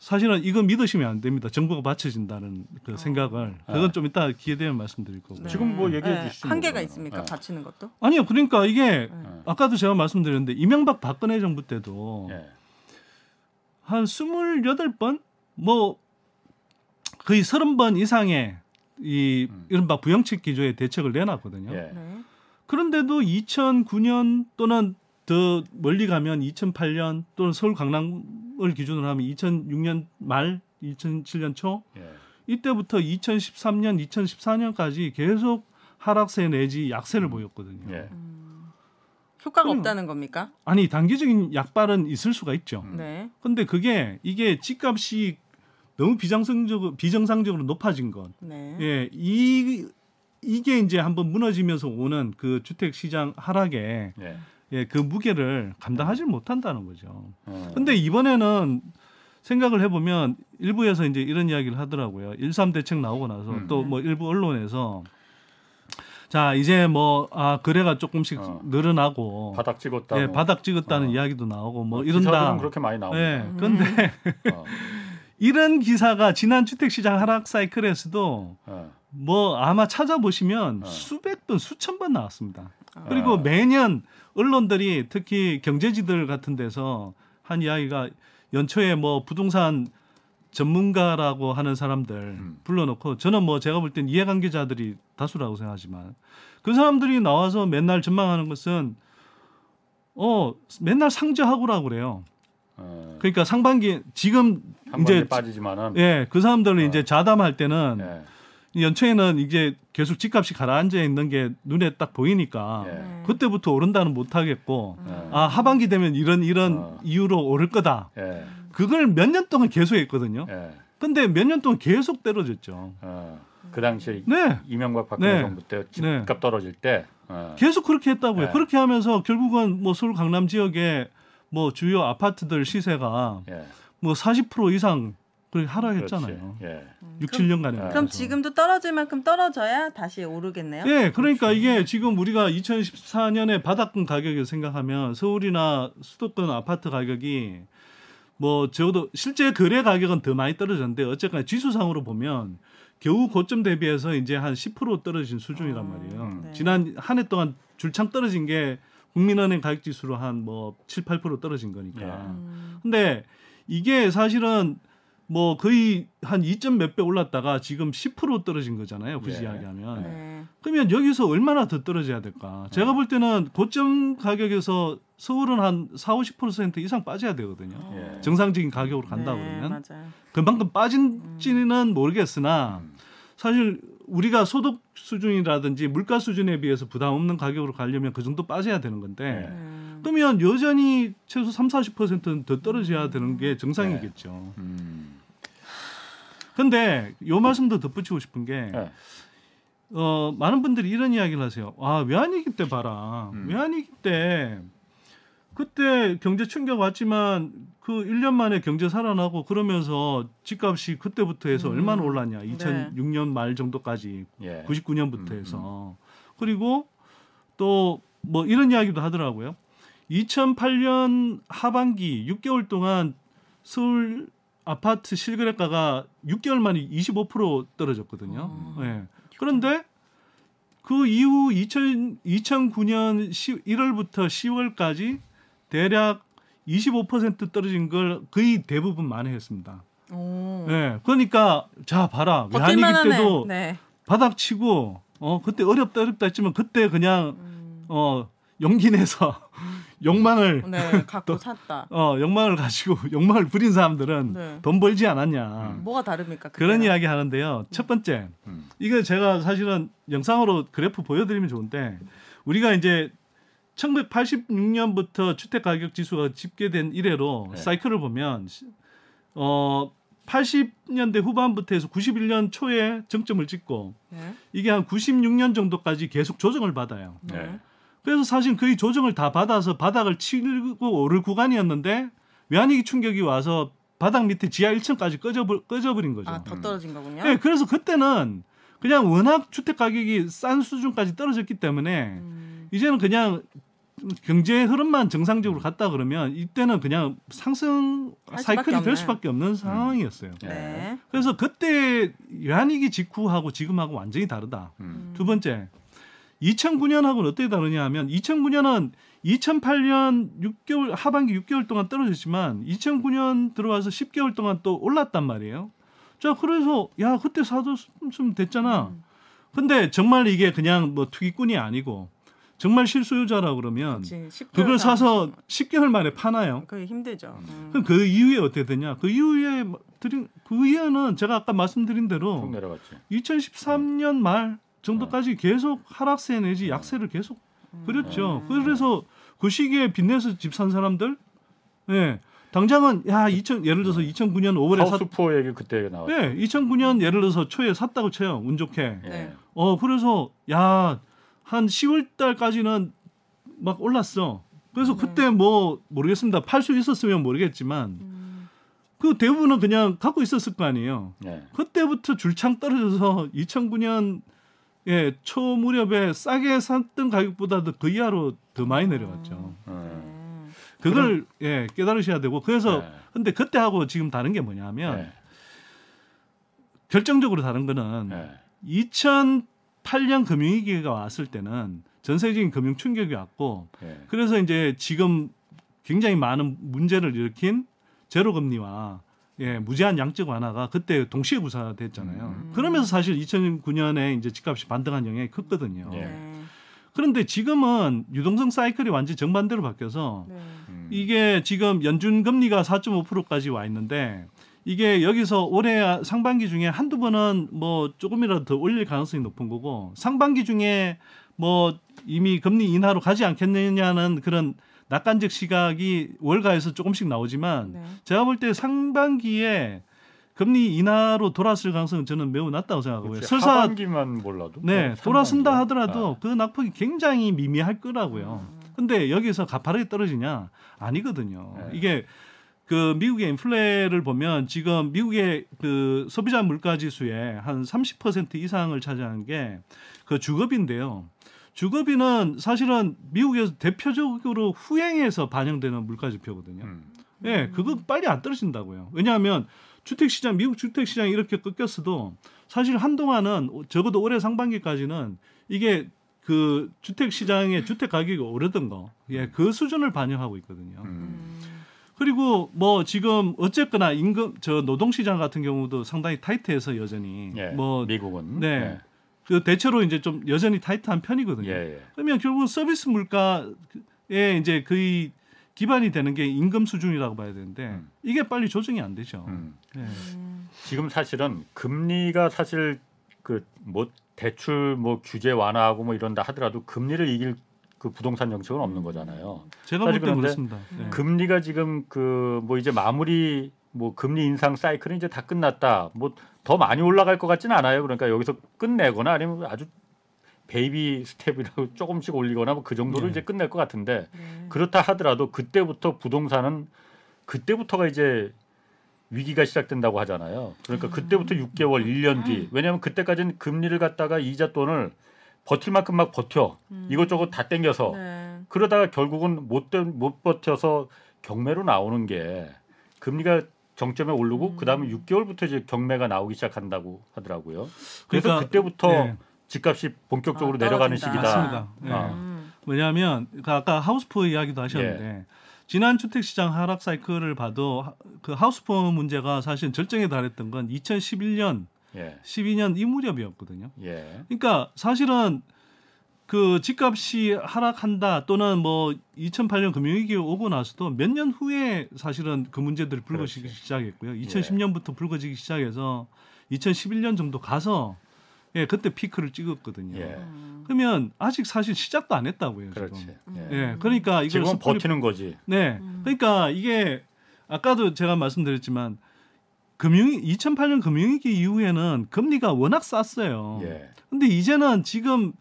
사실은 이거 믿으시면 안 됩니다. 정부가 받쳐준다는 그 생각을. 그건 좀 이따 기회 되면 말씀드릴 거고. 네. 지금 뭐 얘기해 주시죠, 한계가 그러면. 있습니까? 네. 받치는 것도? 아니요. 그러니까 이게 예. 아까도 제가 말씀드렸는데 이명박 박근혜 정부 때도 예. 한 28번 뭐 거의 30번 이상의 이 음. 이른바 부영책 기조의 대책을 내놨거든요. 예. 네. 그런데도 2009년 또는 더 멀리 가면 2008년 또는 서울 강남 을 기준으로 하면 2006년 말 2007년 초 예. 이때부터 2013년 2014년까지 계속 하락세 내지 약세를 보였거든요. 예. 효과가 그럼- 없다는 겁니까? 아니 단기적인 약발은 있을 수가 있죠. 음. 네. 근데 그게 이게 집값이 너무 비정상적으로 비정상적으로 높아진 것. 네. 예, 이 이게 이제 한번 무너지면서 오는 그 주택 시장 하락에 예. 예, 그 무게를 감당하지 못한다는 거죠. 어. 근데 이번에는 생각을 해보면 일부에서 이제 이런 이야기를 하더라고요. 13 대책 나오고 나서 음. 또뭐 일부 언론에서 자 이제 뭐 아 거래가 조금씩 어. 늘어나고 바닥 찍었다. 예, 바닥 찍었다는 어. 이야기도 나오고 뭐 기사들은 이런다. 그렇게 많이 나옵니다. 예, 근데 어. <laughs> 이런 기사가 지난 주택시장 하락 사이클에서도 어. 뭐 아마 찾아보시면 어. 수백 번 수천 번 나왔습니다. 아. 그리고 어. 매년 언론들이 특히 경제지들 같은 데서 한 이야기가 연초에 뭐 부동산 전문가라고 하는 사람들 음. 불러놓고 저는 뭐 제가 볼 땐 이해관계자들이 다수라고 생각하지만 그 사람들이 나와서 맨날 전망하는 것은 어 맨날 상저하고라고 그래요. 어. 그러니까 상반기 지금 이제 빠지지만은 예, 그 사람들을 어. 이제 자담할 때는 예. 연초에는 이제 계속 집값이 가라앉아 있는 게 눈에 딱 보이니까 예. 네. 그때부터 오른다는 못 하겠고 예. 아 하반기 되면 이런 이런 어. 이유로 오를 거다. 예. 그걸 몇 년 동안 계속 했거든요. 예. 근데 몇 년 동안 계속 떨어졌죠. 어. 그 당시에 네. 이명박 박근혜 네. 정부 때 네. 집값 떨어질 때 어. 계속 그렇게 했다고요. 네. 그렇게 하면서 결국은 뭐 서울 강남 지역의 뭐 주요 아파트들 시세가 예. 뭐40% 이상 그렇게 그렇지. 하락했잖아요. 예. 6, 7년간에. 그럼 그럼 지금도 떨어질 만큼 떨어져야 다시 오르겠네요. 예, 그러니까 이게 지금 우리가 2014년에 바닥권 가격을 생각하면 서울이나 수도권 아파트 가격이 뭐 적어도 실제 거래 가격은 더 많이 떨어졌는데 어쨌거나 지수상으로 보면 겨우 고점 대비해서 이제 한 10% 떨어진 수준이란 말이에요. 음. 네. 지난 한 해 동안 줄창 떨어진 게 국민은행 가격 지수로 한 뭐 7, 8% 떨어진 거니까. 예. 음. 근데 이게 사실은 뭐 거의 한 2점 몇 배 올랐다가 지금 10% 떨어진 거잖아요. 굳이 예. 이야기하면. 네. 그러면 여기서 얼마나 더 떨어져야 될까? 제가 볼 때는 고점 가격에서 서울은 한 4, 50% 이상 빠져야 되거든요. 예. 정상적인 가격으로 간다 네, 그러면 맞아요. 그만큼 빠진지는 모르겠으나 음. 사실 우리가 소득 수준이라든지 물가 수준에 비해서 부담 없는 가격으로 가려면 그 정도 빠져야 되는 건데 네. 음. 그러면 여전히 최소 3, 40%는 더 떨어져야 되는 게 정상이겠죠. 음. 근데 요 말씀도 덧붙이고 싶은 게 예. 어, 많은 분들이 이런 이야기를 하세요. 아, 외환위기 때 봐라. 음. 외환위기 때 그때 경제 충격 왔지만 그 1년 만에 경제 살아나고 그러면서 집값이 그때부터 해서 음. 얼마나 올랐냐. 네. 2006년 말 정도까지 예. 99년부터 음, 해서. 그리고 또 뭐 이런 이야기도 하더라고요. 2008년 하반기 6개월 동안 서울 아파트 실거래가가 6개월 만에 25% 떨어졌거든요. 어. 예. 그런데 그 이후 2000, 2009년 10, 1월부터 10월까지 대략 25% 떨어진 걸 거의 대부분 만회했습니다. 오. 예. 그러니까 자 봐라. 외환위기. 때도 네. 바닥 치고 어 그때 어렵다 어렵다 했지만 그때 그냥 음. 어 용기 내서 욕망을 네, <laughs> 갖고 샀다. 어 욕망을 가지고 <laughs> 욕망을 부린 사람들은 네. 돈 벌지 않았냐. 뭐가 다릅니까? 그런 그때랑? 이야기 하는데요. 첫 번째, 음. 이거 제가 사실은 영상으로 그래프 보여드리면 좋은데 우리가 이제 1986년부터 주택 가격 지수가 집계된 이래로 네. 사이클을 보면 어 80년대 후반부터 해서 91년 초에 정점을 찍고 네. 이게 한 96년 정도까지 계속 조정을 받아요. 네. 그래서 사실 거의 조정을 다 받아서 바닥을 치고 오를 구간이었는데 외환위기 충격이 와서 바닥 밑에 지하 1층까지 꺼져버, 꺼져버린 거죠. 아, 더 떨어진 거군요. 네, 그래서 그때는 그냥 워낙 주택 가격이 싼 수준까지 떨어졌기 때문에 음. 이제는 그냥 경제 흐름만 정상적으로 갔다 그러면 이때는 그냥 상승 사이클이. 될 수밖에 없는 상황이었어요. 네. 그래서 그때 외환위기 직후하고 지금하고 완전히 다르다. 음. 두 번째, 2009년하고는 어떻게 다르냐 하면 2009년은 2008년 6개월 하반기 6개월 동안 떨어졌지만 2009년 들어와서 10개월 동안 또 올랐단 말이에요. 자, 그래서 야 그때 사줬으면 됐잖아. 음. 근데 정말 이게 그냥 뭐 투기꾼이 아니고 정말 실수요자라 그러면 그치, 10개월 그걸 사- 사서 10개월 만에 파나요? 그게 힘들죠. 음. 그럼 그 이후에 어떻게 되냐? 그 이후에 뭐 드린 그 이후에는 제가 아까 말씀드린 쭉 대로 내려갔지. 2013년 말 정도까지 계속 하락세 내지 약세를 계속 그렸죠. 그래서 그 시기에 빚내서 집 산 사람들, 예, 당장은 야 2000 예를 들어서 2009년 5월에 샀, 하우스포 얘기 그때 나왔죠. 네, 2009년 예를 들어서 초에 샀다고 쳐요, 운 좋게. 예. 네. 어 그래서 야 한 10월 달까지는 막 올랐어. 그래서 그때 뭐 모르겠습니다. 팔 수 있었으면 모르겠지만 음. 그 대부분은 그냥 갖고 있었을 거 아니에요. 예. 그때부터 줄창 떨어져서 2009년 예, 초 무렵에 싸게 샀던 가격보다도 그 이하로 더 많이 내려갔죠. 음. 음. 그걸 예, 깨달으셔야 되고 그래서 네. 근데 그때 하고 지금 다른 게 뭐냐면 예. 결정적으로 다른 거는 예. 2008년 금융위기가 왔을 때는 전 세계적인 금융 충격이 왔고 예. 그래서 이제 지금 굉장히 많은 문제를 일으킨 제로 금리와 예, 무제한 양적 완화가 그때 동시에 구사됐잖아요. 음. 그러면서 사실 2009년에 이제 집값이 반등한 영향이 컸거든요. 예. 네. 그런데 지금은 유동성 사이클이 완전 히 정반대로 바뀌어서 네. 음. 이게 지금 연준 금리가 4.5%까지 와 있는데 이게 여기서 올해 상반기 중에 한두 번은 뭐 조금이라도 더 올릴 가능성이 높은 거고 상반기 중에 뭐 이미 금리 인하로 가지 않겠느냐는 그런 낙관적 시각이 월가에서 조금씩 나오지만 네. 제가 볼 때 상반기에 금리 인하로 돌아설 가능성은 저는 매우 낮다고 생각하고요. 그렇지. 설사 하반기만 몰라도 네 어, 돌아선다. 하더라도 그 낙폭이 굉장히 미미할 거라고요. 근데 여기서 가파르게 떨어지냐 아니거든요. 네. 이게 그 미국의 인플레를 보면 지금 미국의 그 소비자 물가 지수의 한 30% 이상을 차지하는 게 그 주거비인데요. 주거비는 사실은 미국에서 대표적으로 후행해서 반영되는 물가 지표거든요. 음. 예, 그거 빨리 안 떨어진다고요. 왜냐하면 주택 시장 미국 주택 시장이 이렇게 꺾였어도 사실 한동안은 적어도 올해 상반기까지는 이게 그 주택 시장의 주택 가격이 오르던 거, 예, 그 수준을 반영하고 있거든요. 음. 음. 그리고 뭐 지금 어쨌거나 임금 저 노동 시장 같은 경우도 상당히 타이트해서 여전히 예. 뭐 미국은 네. 그 대체로 이제 좀 여전히 타이트한 편이거든요. 예. 예. 그러면 결국 서비스 물가에 이제 거의 기반이 되는 게 임금 수준이라고 봐야 되는데 음. 이게 빨리 조정이 안 되죠. 음. 네. 음. 지금 사실은 금리가 사실 그 뭐 대출 뭐 규제 완화하고 뭐 이런다 하더라도 금리를 이길 그 부동산 정책은 없는 거잖아요. 제가 사실 볼때 그런데 그렇습니다. 네. 금리가 지금 그 뭐 이제 마무리 뭐 금리 인상 사이클은 이제 다 끝났다. 뭐 더 많이 올라갈 것 같지는 않아요. 그러니까 여기서 끝내거나 아니면 아주 baby step이라고 <laughs> 조금씩 올리거나 뭐 그 정도로 네. 이제 끝낼 것 같은데 네. 그렇다 하더라도 그때부터 부동산은 그때부터가 이제 위기가 시작된다고 하잖아요. 그러니까 그때부터 6개월, 1년 뒤. 왜냐하면 그때까지는 금리를 갖다가 이자 돈을 버틸 만큼 막 버텨. 음. 이것저것 다 땡겨서 네. 그러다가 결국은 못, 되- 못 버텨서 경매로 나오는 게 금리가 정점에 오르고 음. 그다음에 6개월부터 이제 경매가 나오기 시작한다고 하더라고요. 그래서 그러니까, 그때부터 네. 집값이 본격적으로 아, 내려가는. 시기다. 맞습니다. 네. 아. 음. 왜냐하면 그 아까 하우스포 이야기도 하셨는데 지난 주택 시장 하락 사이클을 봐도 하- 그 하우스폰 문제가 사실 절정에 달했던 건 2011년, 예. 12년 이 무렵이었거든요. 예. 그러니까 사실은 그 집값이 하락한다 또는 뭐 2008년 금융위기 오고 나서도 몇 년 후에 사실은 그 문제들이 불거지기 그렇지. 시작했고요. 2010년부터 불거지기 시작해서 2011년 정도 가서 예 그때 피크를 찍었거든요. 예. 그러면 아직 사실 시작도 안 했다고요. 그렇지. 지금. 예. 예, 그러니까 이걸 섣불리 버티는 거지. 네. 그러니까 이게 아까도 제가 말씀드렸지만 금융 2008년 금융위기 이후에는 금리가 워낙 쌌어요. 예. 근데 이제는 지금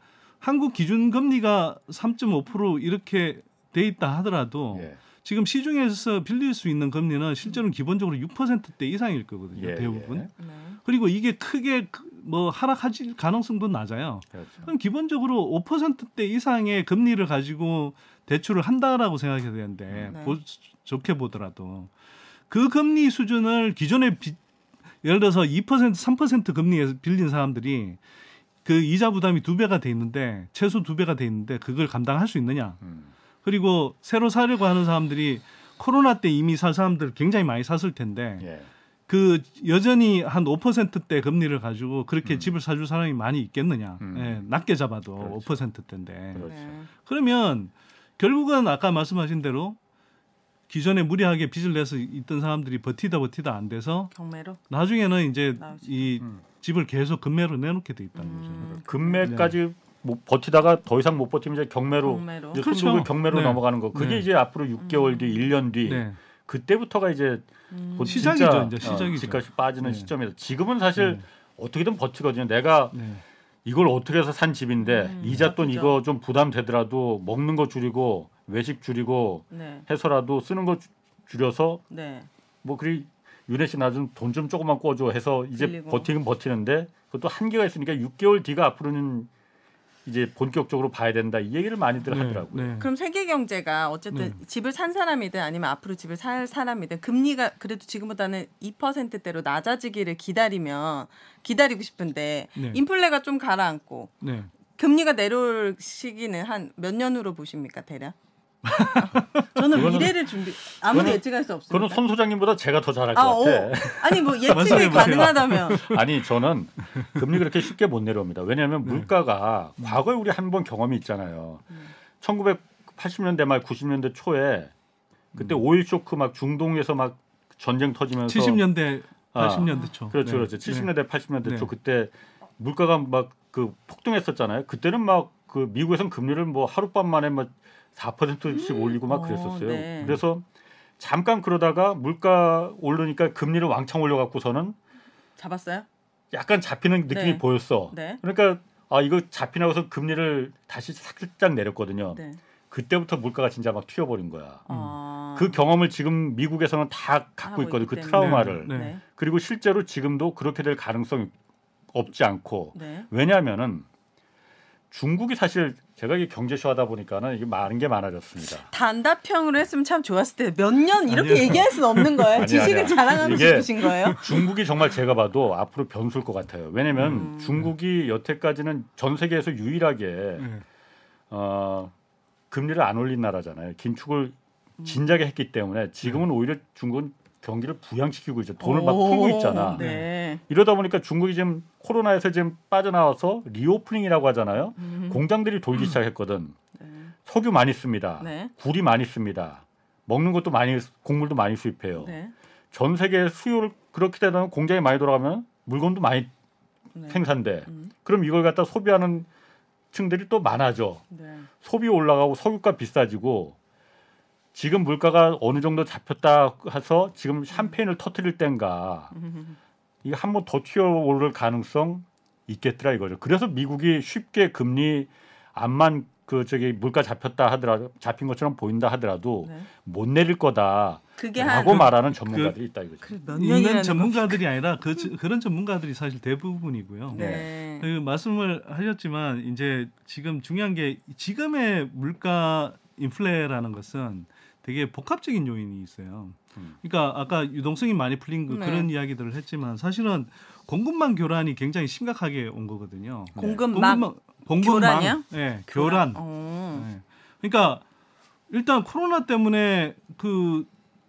한국 기준 금리가 3.5% 이렇게 돼 있다 하더라도 예. 지금 시중에서 빌릴 수 있는 금리는 실제로는 기본적으로 6%대 이상일 거거든요. 예, 대부분. 예. 네. 그리고 이게 크게 그- 뭐 하락할 가능성도 낮아요. 그렇죠. 그럼 기본적으로 5%대 이상의 금리를 가지고 대출을 한다라고 생각해야 되는데 네. 보- 좋게 보더라도 그 금리 수준을 기존에 비- 예를 들어서 2% 3% 금리에서 빌린 사람들이 그 이자 부담이 두 배가 돼 있는데 최소 두 배가 돼 있는데 그걸 감당할 수 있느냐? 음. 그리고 새로 사려고 하는 사람들이 코로나 때 이미 살 사람들 굉장히 많이 샀을 텐데 예. 그 여전히 한 5%대 금리를 가지고 그렇게 음. 집을 사줄 사람이 많이 있겠느냐? 음. 예, 낮게 잡아도 그렇죠. 5%대인데 그렇죠. 네. 그러면 결국은 아까 말씀하신 대로 기존에 무리하게 빚을 내서 있던 사람들이 버티다 버티다 안 돼서 경매로. 나중에는 이제 나오시죠. 이 음. 집을 계속 금매로 내놓게 돼 있다는 음. 거죠. 금매까지 뭐 버티다가 더 이상 못 버티면 이제 경매로 경매로. 이제 그렇죠. 경매로 네. 넘어가는 거. 그게 네. 이제 앞으로 6개월 뒤, 1년 뒤 네. 그때부터가 이제 음. 곧 시작이죠, 진짜, 이제 시작이죠. 어, 집값이 빠지는 네. 시점에서 지금은 사실 네. 어떻게든 버티거든요. 내가 네. 이걸 어떻게 해서 산 집인데 음, 이자 돈. 이거 좀 부담되더라도 먹는 거 줄이고 외식 줄이고 네. 해서라도 쓰는 거 주- 줄여서 네. 뭐 그리 윤혜 씨 나 좀 돈 좀 조금만 꿔줘 해서 이제 빌리고. 버티긴 버티는데 그것도 한계가 있으니까 6개월 뒤가 앞으로는 이제 본격적으로 봐야 된다 이 얘기를 많이들 하더라고요. 네. 그럼 세계 경제가 어쨌든 네. 집을 산 사람이든 아니면 앞으로 집을 살 사람이든 금리가 그래도 지금보다는 2%대로 낮아지기를 기다리면 기다리고 싶은데 네. 인플레가 좀 가라앉고 네. 금리가 내려올 시기는 한 몇 년으로 보십니까 대략? <laughs> 저는 그거는- 미래를 준비 아무도 예측할 수 그거는 없습니다. 손 소장님보다 제가 더 잘할 것 아, 오. 같아. 아니 뭐 <laughs> 예측이. 가능하다면 <laughs> 아니 저는 금리 그렇게 쉽게 못 내려옵니다. 왜냐하면 네. 물가가 과거에 우리 한 번 경험이 있잖아요. 음. 1980년대 말 90년대 초에 그때 음. 오일 쇼크 막 중동에서 막 전쟁 터지면서 70년대 아, 80년대 초. 그렇죠, 네. 그렇죠. 70년대, 80년대 네. 초 그때 물가가 막 그 폭등했었잖아요. 그때는 막 그 미국에선 금리를 뭐 하룻밤 만에 막 4%씩 올리고 막 어, 그랬었어요. 네. 그래서 잠깐 그러다가 물가 오르니까 금리를 왕창 올려갖고서는 잡았어요? 약간 잡히는 느낌이 네. 보였어. 네. 그러니까 아 이거 잡히나고서 금리를 다시 살짝 내렸거든요. 네. 그때부터 물가가 진짜 막 튀어버린 거야. 아. 그 경험을 지금 미국에서는 다 갖고 있거든. 그. 트라우마를. 네. 네. 그리고 실제로 지금도 그렇게 될 가능성이 없지 않고 네. 왜냐하면은 중국이 사실 제가 이게 경제쇼 하다 보니까는 이게 많은 게 많아졌습니다. 단답형으로 했으면 참 좋았을 텐데 몇 년 이렇게. 얘기할 수는 없는 거예요. 지식을. 자랑하고 싶으신 거예요? 중국이 정말 제가 봐도 앞으로 변수일 것 같아요. 왜냐하면 음. 중국이 여태까지는 전 세계에서 유일하게 네. 어, 금리를 안 올린 나라잖아요. 긴축을 진작에 했기 때문에 지금은 오히려 중국은 경기를 부양시키고 있죠. 돈을 막 오, 풀고 있잖아. 네. 이러다 보니까 중국이 지금 코로나에서 지금 빠져나와서 reopening이라고 하잖아요. 음. 공장들이 돌기 시작했거든. 네. 석유 많이 씁니다. 네. 구리 많이 씁니다. 먹는 것도 많이 곡물도 많이 수입해요. 네. 전 세계 수요를 그렇게 되면 공장이 많이 돌아가면 물건도 많이 네. 생산돼. 음. 그럼 이걸 갖다 소비하는 층들이 또 많아져. 네. 소비 올라가고 석유가 비싸지고 지금 물가가 어느 정도 잡혔다 해서 지금 샴페인을 터트릴 땐가 음. 이게 한번 더 튀어오를 가능성 있겠더라 이거죠. 그래서 미국이 쉽게 금리 암만 그 저기 물가 잡혔다 하더라도 잡힌 것처럼 보인다 하더라도 네. 못 내릴 거다라고 말하는 전문가들이 있다 이거죠. 그 년이라는 전문가들이 아니라 그 그런 전문가들이 사실 대부분이고요. 거. 네. 그 말씀을 하셨지만 이제 지금 중요한 게 지금의 물가 인플레라는 것은 되게 복합적인 요인이 있어요. 음. 그러니까 아까 유동성이 많이 풀린 그 네. 그런 이야기들을 했지만 사실은 공급망 교란이 굉장히 심각하게 온 거거든요. 공급 막 공급망 교란이요? 네, 교란. 어. 네. 그러니까 일단 코로나 때문에 그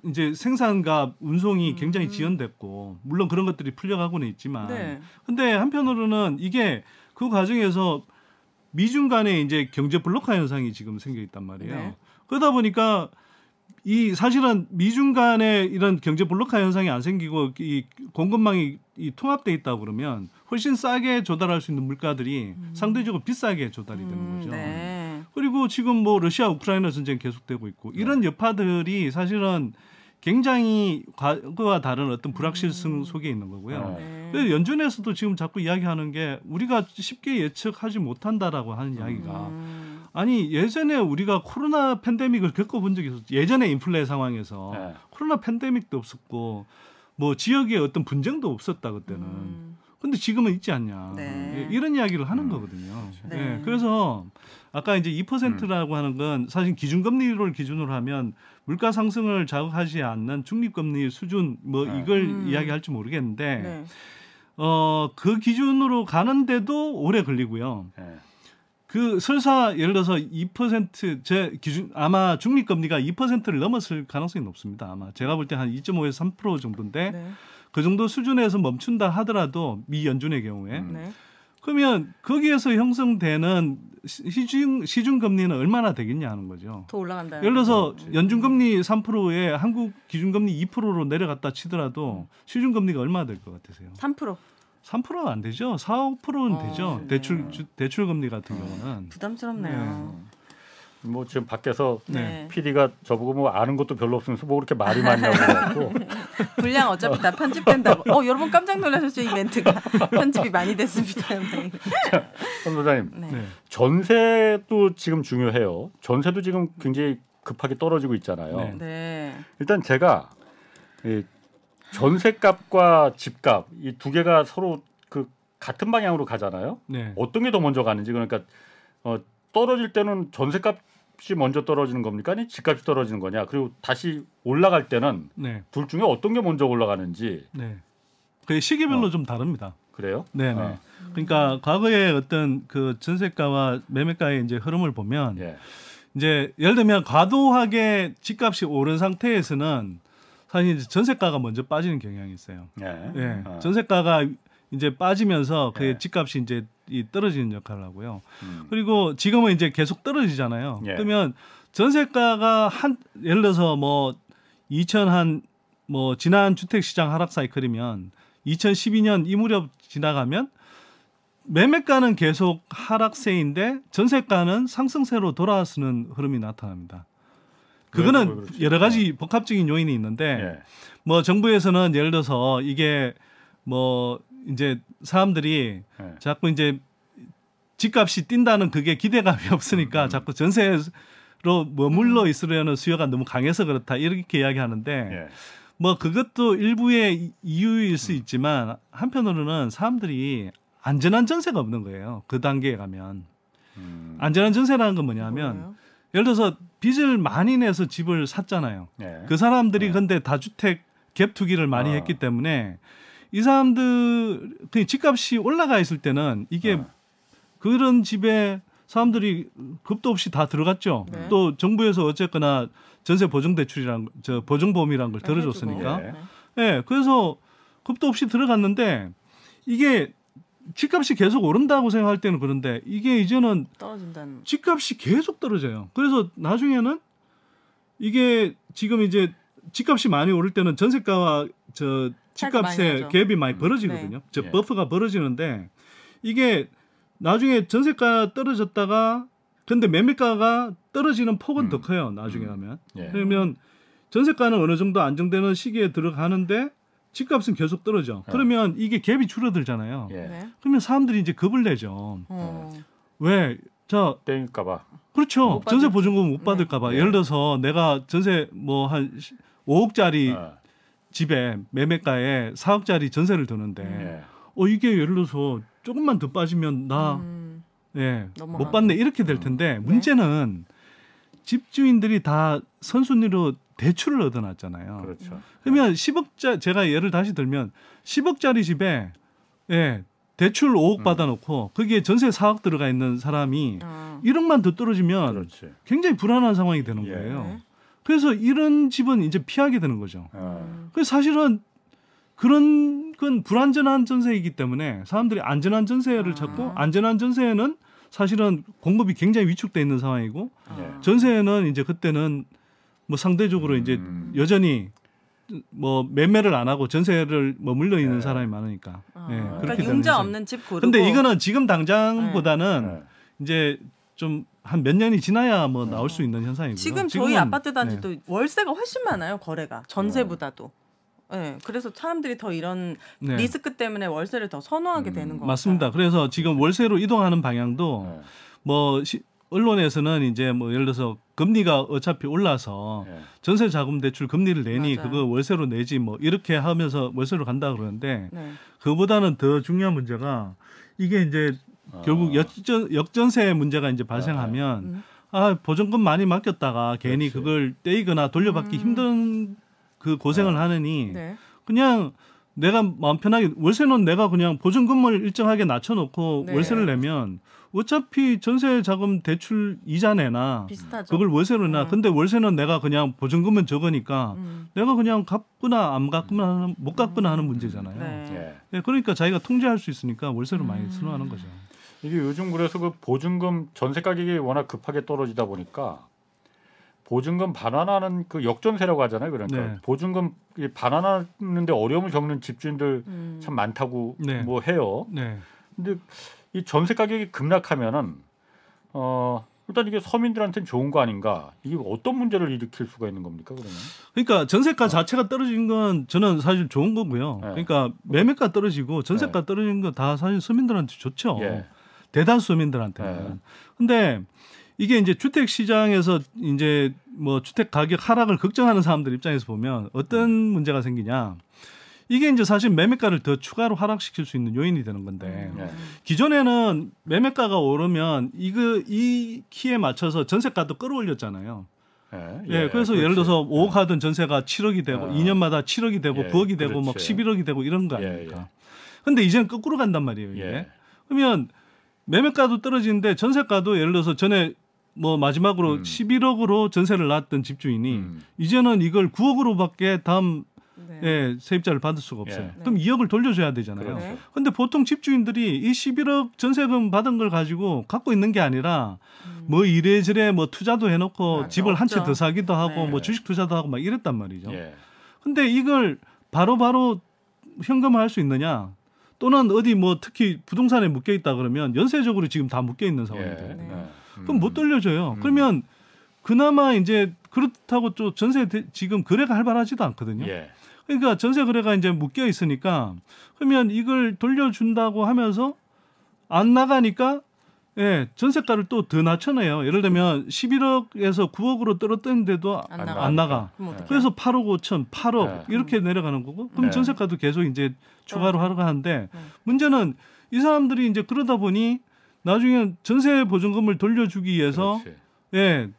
이제 생산과 운송이 굉장히 음. 지연됐고 물론 그런 것들이 풀려가고는 있지만 네. 근데 한편으로는 이게 그 과정에서 미중 간의 이제 경제 블록화 현상이 지금 생겨 있단 말이에요. 네. 그러다 보니까 이 사실은 미중 간의 이런 경제 블록화 현상이 안 생기고 이 공급망이 이 통합돼 있다 그러면 훨씬 싸게 조달할 수 있는 물가들이 상대적으로 비싸게 조달이 되는 음, 거죠. 네. 그리고 지금 뭐 러시아 우크라이나 전쟁 계속되고 있고 이런 여파들이 사실은 굉장히 과거와 다른 어떤 불확실성 속에 있는 거고요. 네. 네. 그래서 연준에서도 지금 자꾸 이야기하는 게 우리가 쉽게 예측하지 못한다라고 하는 이야기가 음. 아니 예전에 우리가 코로나 팬데믹을 겪어본 적이 있었죠. 예전에 인플레 상황에서 네. 코로나 팬데믹도 없었고 뭐 지역에 어떤 분쟁도 없었다 그때는. 음. 근데 지금은 있지 않냐. 네. 예, 이런 이야기를 하는 음. 거거든요. 네. 예, 그래서 아까 이제 2%라고 하는 건 사실 기준금리를 기준으로 하면 물가 상승을 자극하지 않는 중립금리 수준 뭐 네. 이걸 음. 이야기할지 모르겠는데 네. 어, 그 기준으로 가는데도 오래 걸리고요. 네. 그 설사 예를 들어서 2%제 기준 아마 중립 금리가 2%를 넘었을 가능성이 높습니다. 아마 제가 볼 때 한 2.5에서 3% 정도인데 네. 그 정도 수준에서 멈춘다 하더라도 미 연준의 경우에 음. 네. 그러면 거기에서 형성되는 시- 시중 시중 금리는 얼마나 되겠냐 하는 거죠. 더 올라간다. 예를 들어서. 연준 금리 3%에 한국 기준 금리 2%로 내려갔다 치더라도 시중 금리가 얼마 될것 같으세요? 3% 3%가 안 되죠. 4, 5%는 어, 되죠. 네. 대출 주- 대출 금리 같은 경우는 부담스럽네요. 뭐 지금 밖에서 네. PD가 저보고 뭐 아는 것도 별로 없으면서 뭐 그렇게 말이 많냐고 <laughs> 그래갖고 분량 어차피 다 편집된다고. 어 여러분 깜짝 놀라셨죠 이 멘트가 <laughs> 편집이 많이 됐습니다. 네. 선 소장님 네. 네. 전세도 지금 중요해요. 전세도 지금 굉장히 급하게 떨어지고 있잖아요. 네. 네. 일단 제가 이 전세값과 집값 이 두 개가 서로 그 같은 방향으로 가잖아요. 네. 어떤 게 더 먼저 가는지 그러니까 어, 떨어질 때는 전세값 이 먼저 떨어지는 겁니까? 아니 집값이 떨어지는 거냐? 그리고 다시 올라갈 때는 네. 둘 중에 어떤 게 먼저 올라가는지 네. 그 시기별로 어. 좀 다릅니다. 그래요? 네, 네. 어. 그러니까 과거에 어떤 그 전세가와 매매가의 이제 흐름을 보면 예. 이제 예를 들면 과도하게 집값이 오른 상태에서는 사실 이제 전세가가 먼저 빠지는 경향이 있어요. 예. 예. 어. 전세가가 이제 빠지면서 그 예. 집값이 이제 이 떨어지는 역할을 하고요. 음. 그리고 지금은 이제 계속 떨어지잖아요. 예. 그러면 전세가가 한 예를 들어서 뭐 2000 한 뭐 지난 주택 시장 하락 사이클이면 2012년 이 무렵 지나가면 매매가는 계속 하락세인데 전세가는 상승세로 돌아서는 흐름이 나타납니다. 그거는 그렇지? 여러 가지 복합적인 요인이 있는데 예. 뭐 정부에서는 예를 들어서 이게 뭐 이제 사람들이 예. 자꾸 이제 집값이 뛴다는 그게 기대감이 <laughs> 없으니까 음. 자꾸 전세로 머물러 있으려는 수요가 너무 강해서 그렇다 이렇게 이야기하는데 예. 뭐 그것도 일부의 이유일 수 있지만 한편으로는 사람들이 안전한 전세가 없는 거예요. 그 단계에 가면 음. 안전한 전세라는 건 뭐냐면 뭐예요? 예를 들어서 빚을 많이 내서 집을 샀잖아요. 예. 그 사람들이 네. 근데 다주택 갭 투기를 많이 아. 했기 때문에 이 사람들 그 집값이 올라가 있을 때는 이게 아. 그런 집에 사람들이 급도 없이 다 들어갔죠. 네. 또 정부에서 어쨌거나 전세 보증 대출이란 저 보증보험이란 걸 들어줬으니까. 예. 예. 그래서 급도 없이 들어갔는데 이게 집값이 계속 오른다고 생각할 때는 그런데 이게 이제는 떨어진다는. 집값이 계속 떨어져요. 그래서 나중에는 이게 지금 이제 집값이 많이 오를 때는 전세가와 저 집값의 나죠. 갭이 많이 벌어지거든요. 저 예. 버프가 벌어지는데 이게 나중에 전세가 떨어졌다가 근데 매매가가 떨어지는 폭은 음. 더 커요. 나중에 음. 하면. 예. 그러면 전세가는 어느 정도 안정되는 시기에 들어가는데 집값은 계속 떨어져. 어. 그러면 이게 갭이 줄어들잖아요. 예. 네. 그러면 사람들이 이제 겁을 내죠. 어. 왜? 자, 땡일까봐. 그렇죠. 못 전세 보증금 못 네. 받을까봐. 네. 예를 들어서 내가 전세 뭐 한 5억짜리 어. 집에 매매가에 4억짜리 전세를 두는데, 예. 어 이게 예를 들어서 조금만 더 빠지면 나 음. 예. 못 받네 이렇게 될 텐데 문제는 집주인들이 다 선순위로 대출을 얻어놨잖아요. 그렇죠. 그러면 10억짜 제가 예를 다시 들면 10억짜리 집에 예 대출 5억 음. 받아놓고 거기에 전세 4억 들어가 있는 사람이 어. 1억만 더 떨어지면 그렇지. 굉장히 불안한 상황이 되는 예. 거예요. 네. 그래서 이런 집은 이제 피하게 되는 거죠. 어. 그래서 사실은 그런 건 불안전한 전세이기 때문에 사람들이 안전한 전세를 아. 찾고 안전한 전세는 사실은 공급이 굉장히 위축돼 있는 상황이고 예. 아. 전세는 이제 그때는 뭐 상대적으로 이제 음. 여전히 뭐 매매를 안 하고 전세를 머물러 있는 네. 사람이 많으니까. 아. 예, 그러니까 융자. 없는 집 고르고. 근데 이거는 지금 당장보다는 네. 이제 좀 한 몇 년이 지나야 뭐 나올 수 있는 현상이고요. 지금 저희 아파트 단지도 네. 월세가 훨씬 많아요 거래가 전세보다도. 네, 그래서 사람들이 더 이런 네. 리스크 때문에 월세를 더 선호하게 음, 되는 거 맞습니다. 같아요. 그래서 지금 월세로 이동하는 방향도 네. 뭐 시, 언론에서는 이제 뭐 예를 들어서 금리가 어차피 올라서 예. 전세 자금 대출 금리를 내니 맞아요. 그거 월세로 내지 뭐 이렇게 하면서 월세로 간다 그러는데 네. 그보다는 더 중요한 문제가 이게 이제 결국 어. 역전 역전세 문제가 이제 발생하면 음. 아 보증금 많이 맡겼다가 괜히 그렇지. 그걸 떼이거나 돌려받기 음. 힘든 그 고생을 어. 하느니 네. 그냥 내가 마음 편하게 월세는 내가 그냥 보증금을 일정하게 낮춰놓고 네. 월세를 내면 어차피 전세 자금 대출 이자 내나 비슷하죠. 그걸 월세로 내. 음. 근데 월세는 내가 그냥 보증금은 적으니까 음. 내가 그냥 갚거나 안 갚거나 하는, 못 갚거나 하는 문제잖아요. 네. 예. 네, 그러니까 자기가 통제할 수 있으니까 월세를 많이 음. 선호하는 거죠. 이게 요즘 그래서 그 보증금 전세 가격이 워낙 급하게 떨어지다 보니까 보증금 반환하는 그 역전세라고 하잖아요. 그러니까 네. 보증금 이 반환하는데 어려움을 겪는 집주인들 음. 참 많다고 네. 뭐 해요. 네. 근데 이 전세 가격이 급락하면은 어 일단 이게 서민들한테는 좋은 거 아닌가? 이게 어떤 문제를 일으킬 수가 있는 겁니까? 그러면? 그러니까 전세가 자체가 떨어진 건 저는 사실 좋은 거고요. 네. 그러니까 매매가 떨어지고 전세가 떨어진 거다 사실 서민들한테 좋죠. 예. 대다수 서민들한테는. 네. 근데 이게 이제 주택 시장에서 이제 뭐 주택 가격 하락을 걱정하는 사람들 입장에서 보면 어떤 문제가 생기냐? 이게 이제 사실 매매가를 더 추가로 하락시킬 수 있는 요인이 되는 건데 예. 기존에는 매매가가 오르면 이거 이 키에 맞춰서 전세가도 끌어올렸잖아요. 예. 예, 그래서 예를 들어서 5억 하던 전세가 7억이 되고 아. 2년마다 7억이 되고 예, 9억이 되고 막 그렇지. 11억이 되고 이런 거 예, 아닙니까? 근데 이제는 거꾸로 간단 말이에요, 이게. 예. 그러면 매매가도 떨어지는데 전세가도 예를 들어서 전에 뭐 마지막으로 음. 11억으로 전세를 놨던 집주인이 음. 이제는 이걸 9억으로밖에 다음 네. 예, 세입자를 받을 수가 없어요. 예. 그럼 2억을 돌려줘야 되잖아요. 그렇죠. 네. 근데 보통 집주인들이 이 11억 전세금 받은 걸 가지고 갖고 있는 게 아니라 뭐 이래저래 뭐 투자도 해놓고 맞아, 집을 한 채. 더 사기도 하고 네. 뭐 주식 투자도 하고 막 이랬단 말이죠. 예. 근데 이걸 바로바로 현금화할 수 있느냐? 또는 어디 뭐 특히 부동산에 묶여 있다 그러면 연쇄적으로 지금 다 묶여 있는 예. 상황인데 네. 음. 그럼 못 돌려줘요. 음. 그러면 그나마 이제 그렇다고 또 전세 대- 지금 거래가 활발하지도 않거든요. 예. 그러니까 전세 거래가 이제 묶여 있으니까 그러면 이걸 돌려준다고 하면서 안 나가니까 예, 전세가를 또 더 낮춰내요. 예를 들면 11억에서 9억으로 떨어뜨는데도 안 안 나가. 안 나가. 그래서 8억 5천, 8억 네. 이렇게 내려가는 거고 그럼 네. 전세가도 계속 이제 추가로 하러 가는데 네. 문제는 이 사람들이 이제 그러다 보니 나중에 전세 보증금을 돌려주기 위해서 그렇지. 예.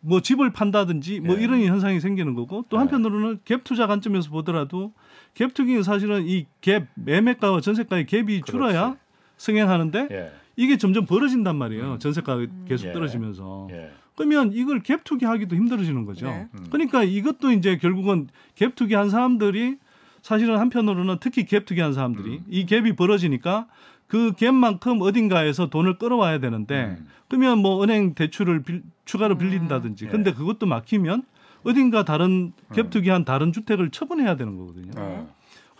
뭐 집을 판다든지 뭐 예. 이런 현상이 생기는 거고 또 네. 한편으로는 갭 투자 관점에서 보더라도 갭 투기는 사실은 이 갭 매매가와 전세가의 갭이 줄어야 그렇지. 승행하는데 예. 이게 점점 벌어진단 말이에요. 음. 전세가가 계속 예. 떨어지면서. 예. 그러면 이걸 갭 투기하기도 힘들어지는 거죠. 네. 음. 그러니까 이것도 이제 결국은 갭 투기한 사람들이 사실은 한편으로는 특히 갭 투기한 사람들이 음. 이 갭이 벌어지니까 그 갭만큼 어딘가에서 돈을 끌어와야 되는데 음. 그러면 뭐 은행 대출을 빌- 추가로 빌린다든지 예. 근데 그것도 막히면 어딘가 다른 음. 갭 투기한 다른 주택을 처분해야 되는 거거든요.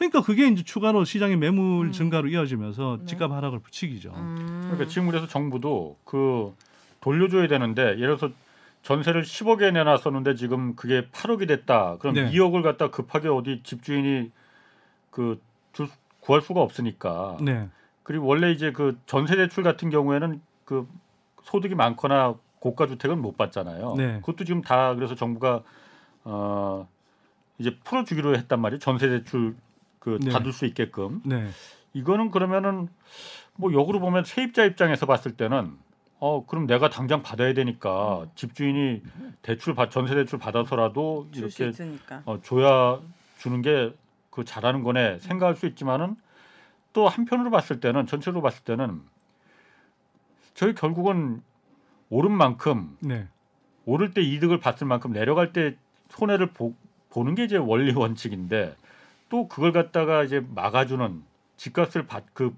어. 그러니까 그게 이제 추가로 시장의 매물 증가로 이어지면서 네. 집값 하락을 부추기죠. 음. 그러니까 지금 그래서 정부도 그 돌려줘야 되는데 예를 들어서 전세를 10억에 내놨었는데 지금 그게 8억이 됐다. 그럼 네. 2억을 갖다 급하게 어디 집주인이 그 줄- 구할 수가 없으니까. 네. 그리고 원래 이제 그 전세 대출 같은 경우에는 그 소득이 많거나 고가 주택은 못 받잖아요. 네. 그것도 지금 다 그래서 정부가 어 이제 풀어주기로 했단 말이에요. 전세 대출 그 네. 받을 수 있게끔. 네. 이거는 그러면은 뭐 역으로 보면 세입자 입장에서 봤을 때는 어 그럼 내가 당장 받아야 되니까 집주인이 대출 받 전세 대출 받아서라도 이렇게. 어, 줘야 주는 게 그 잘하는 거네 생각할 수 있지만은 또 한편으로 봤을 때는 전체로 봤을 때는 저희 결국은 오른 만큼 네. 오를 때 이득을 봤을 만큼 내려갈 때 손해를 보, 보는 게 이제 원리 <laughs> 원칙인데 또 그걸 갖다가 이제 막아주는 집값을 받, 그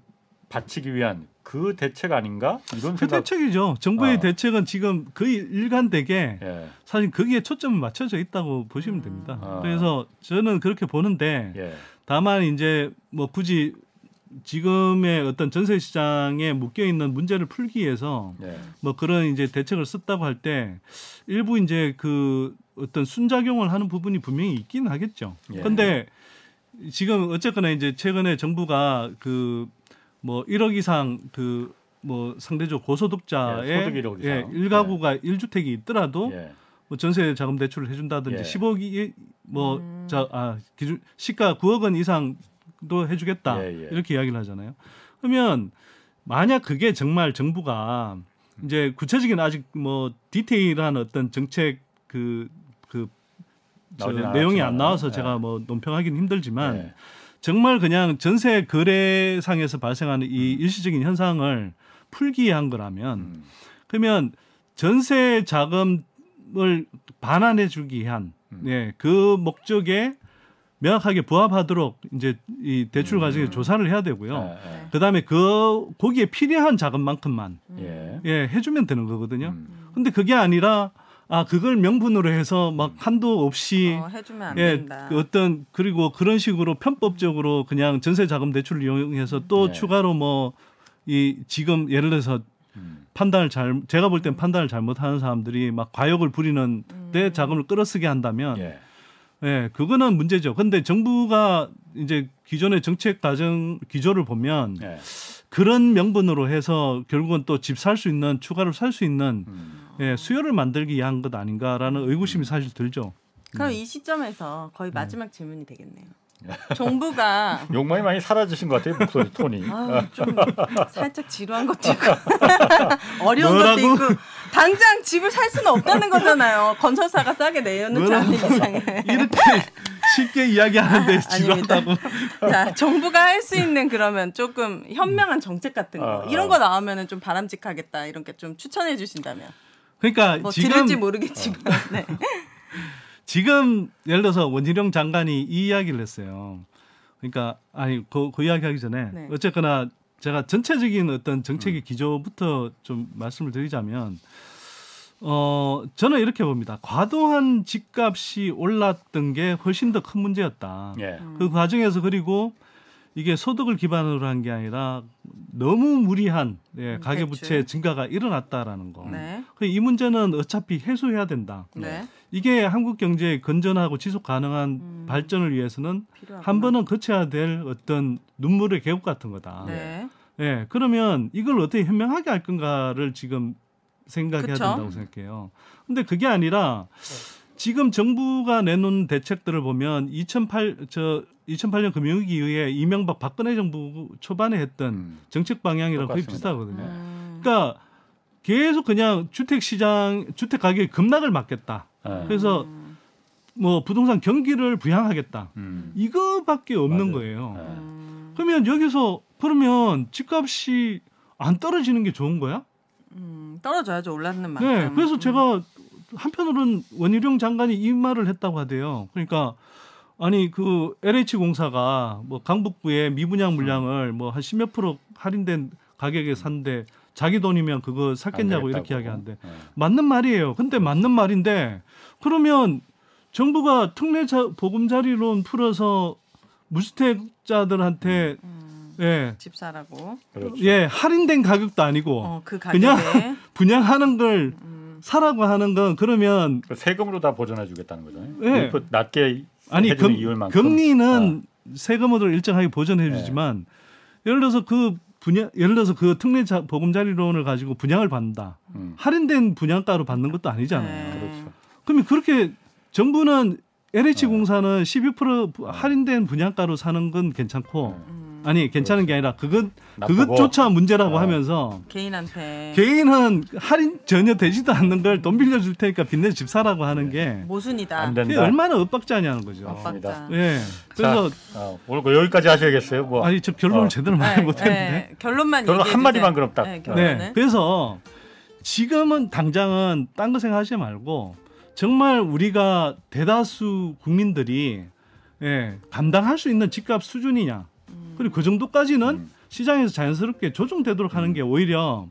받치기 위한 그 대책 아닌가 이런 그 생각. 대책이죠. 정부의 어. 대책은 지금 거의 일관되게 예, 사실 거기에 초점이 맞춰져 있다고 보시면 음. 됩니다. 아. 그래서 저는 그렇게 보는데 예, 다만 이제 뭐 굳이 지금의 어떤 전세 시장에 묶여 있는 문제를 풀기 위해서 예, 뭐 그런 이제 대책을 썼다고 할 때 일부 이제 그 어떤 순작용을 하는 부분이 분명히 있긴 하겠죠. 예. 근데 지금 어쨌거나 이제 최근에 정부가 그 뭐 1억 이상 그 뭐 상대적 고소득자의 예, 소득 1억 이상. 예, 일가구가 일 1주택이 있더라도 예, 뭐 전세 자금 대출을 해준다든지 예. 10억이 음. 뭐자아 기준 시가 9억 원 이상도 해주겠다 예, 예. 이렇게 이야기를 하잖아요. 그러면 만약 그게 정말 정부가 이제 구체적인 아직 뭐 디테일한 어떤 정책 그 내용이 안 나와서 예. 제가 뭐 논평하기는 힘들지만 예, 정말 그냥 전세 거래상에서 발생하는 이 일시적인 현상을 풀기 위한 거라면 음, 그러면 전세 자금을 반환해 주기 위한 음. 예, 그 목적에 명확하게 부합하도록 이제 이 대출 과정에 음. 조사를 해야 되고요. 예, 그다음에 그 거기에 필요한 자금만큼만 예, 예, 해주면 되는 거거든요. 음, 근데 그게 아니라 아 그걸 명분으로 해서 막 한도 없이 어, 해주면 안 예, 된다. 그 어떤 그리고 그런 식으로 편법적으로 그냥 전세 자금 대출을 이용해서 또 네. 추가로 뭐 이 지금 예를 들어서 음, 판단을 잘 제가 볼 땐 판단을 잘못하는 사람들이 막 과욕을 부리는 데 자금을 끌어쓰게 한다면 예, 예 그거는 문제죠. 근데 정부가 이제 기존의 정책 과정 기조를 보면 예, 그런 명분으로 해서 결국은 또 집 살 수 있는 추가로 살 수 있는 음, 예, 수요를 만들기 위한 것 아닌가라는 의구심이 사실 들죠. 그럼 이 시점에서 거의 네. 마지막 질문이 되겠네요. <laughs> 정부가 <laughs> 욕망이 많이 사라지신 것 같아요 목소리 톤이. 아, <laughs> 좀 살짝 지루한 것도 있고 어려운 뭐라고? 것도 있고 당장 집을 살 수는 없다는 거잖아요. 건설사가 싸게 내놓지 뭐라고? 않는 이상에. 이렇게 쉽게 이야기하는데 아닙니다. 지루하다고. 자, 정부가 할 수 있는 그러면 조금 현명한 정책 같은 거 아, 이런 아. 거 나오면은 좀 바람직하겠다 이런 게 좀 추천해 주신다면 그러니까 뭐 지금 들을지 모르겠지만 네. <laughs> 지금 예를 들어서 원희룡 장관이 이 이야기를 했어요. 그러니까 아니 그, 그 이야기하기 전에 네. 어쨌거나 제가 전체적인 어떤 음. 정책의 기조부터 좀 말씀을 드리자면 어 저는 이렇게 봅니다. 과도한 집값이 올랐던 게 훨씬 더 큰 문제였다. 예, 그 과정에서 그리고 이게 소득을 기반으로 한 게 아니라 너무 무리한 예, 음, 가계부채. 증가가 일어났다라는 거. 네. 그이 문제는 어차피 해소해야 된다. 네. 이게 한국 경제의 건전하고 지속 가능한 음. 발전을 위해서는 필요하구나. 한 번은 거쳐야 될 어떤 눈물의 계곡 같은 거다. 네. 예, 그러면 이걸 어떻게 현명하게 할 건가를 지금 생각해야 그쵸? 된다고 생각해요. 근데 그게 아니라 지금 정부가 내놓은 대책들을 보면 2008저 2008년 금융위기 이후에 이명박 박근혜 정부 초반에 했던 음, 정책 방향이랑 거의 똑같습니다. 비슷하거든요. 음. 그러니까 계속 그냥 주택 시장 주택 가격 급락을 막겠다. 예, 그래서 뭐 부동산 경기를 부양하겠다. 음, 이거밖에 없는 맞아요. 거예요. 예. 음. 그러면 여기서 그러면 집값이 안 떨어지는 게 좋은 거야? 음, 떨어져야죠 올랐는 만큼. 네. 그래서 음. 제가 한편으로는 원희룡 장관이 이 말을 했다고 하대요. 그러니까 아니 그 LH 공사가 뭐 강북구의 미분양 물량을 뭐 한 십몇 프로 할인된 가격에 산데 자기 돈이면 그거 샀겠냐고 안 이렇게. 이야기하는데 예. 맞는 말이에요. 근데 맞는 말인데 그러면 정부가 특례 자, 보금자리론 풀어서 무주택자들한테 음, 예, 집 사라고. 그렇죠. 예 할인된 가격도 아니고 어, 그. 그냥 <laughs> 분양하는 걸 음, 사라고 하는 건 그러면 그 세금으로 다 보전해 주겠다는 거죠. 예. 그 낮게 아니 금, 이율만큼. 금리는 세금으로 일정하게 보전해 주지만 예를 들어서 그 분양 예를 들어서 그 특례 자, 보금자리론을 가지고 분양을 받는다. 음, 할인된 분양가로 받는 것도 아니잖아요. 네. 그렇죠. 그러면 그렇게 정부는 LH 어. 공사는 12% 부- 할인된 분양가로 사는 건 괜찮고 네. 음, 아니 괜찮은 게 아니라 그것 나쁘고. 그것조차 문제라고 아. 하면서 개인한테 개인은 할인 전혀 되지도 않는 걸 돈 빌려줄 테니까 빚내서 집 사라고 하는 게 모순이다. 안 그게 된다. 얼마나 엇박자냐는 거죠. 맞다. 예. 그래서 어, 오늘 그 여기까지 하셔야겠어요. 뭐 아니 저 결론을 어. 제대로 말 못했는데. 네, 결론만 결론 한 마디만. 그럼 딱. 네, 네. 네. 그래서 지금은 당장은 딴 거 생각하지 말고 정말 우리가 대다수 국민들이 예, 감당할 수 있는 집값 수준이냐. 그리고 그 정도까지는 음. 시장에서 자연스럽게 조정되도록 하는 게 오히려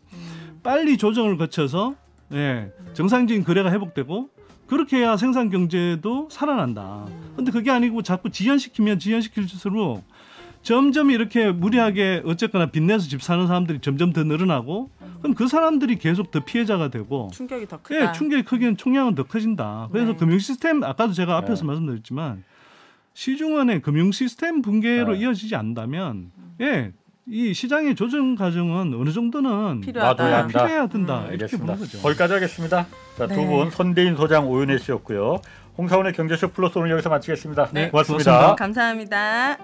빨리 조정을 거쳐서 예, 정상적인 거래가 회복되고 그렇게 해야 생산 경제도 살아난다. 근데 그게 아니고 자꾸 지연시키면 지연시킬수록 점점 이렇게 무리하게 어쨌거나 빚내서 집 사는 사람들이 점점 더 늘어나고 그럼 그 사람들이 계속 더 피해자가 되고 충격이 더 크다. 예, 충격이 크기는 총량은 더 커진다. 그래서 네. 금융 시스템 아까도 제가 앞에서 네. 말씀드렸지만 시중안의 금융 시스템 붕괴로 네. 이어지지 않다면 예. 이 시장의 조정 과정은 어느 정도는 필요하다. 필요해야 된다. 음. 이렇게 보는 거죠. 거기까지 하겠습니다. 네. 두분 선대인 소장 오윤혜 씨였고요. 홍사원의 경제쇼 플러스 오늘 여기서 마치겠습니다. 네. 고맙습니다. 고맙습니다. 감사합니다.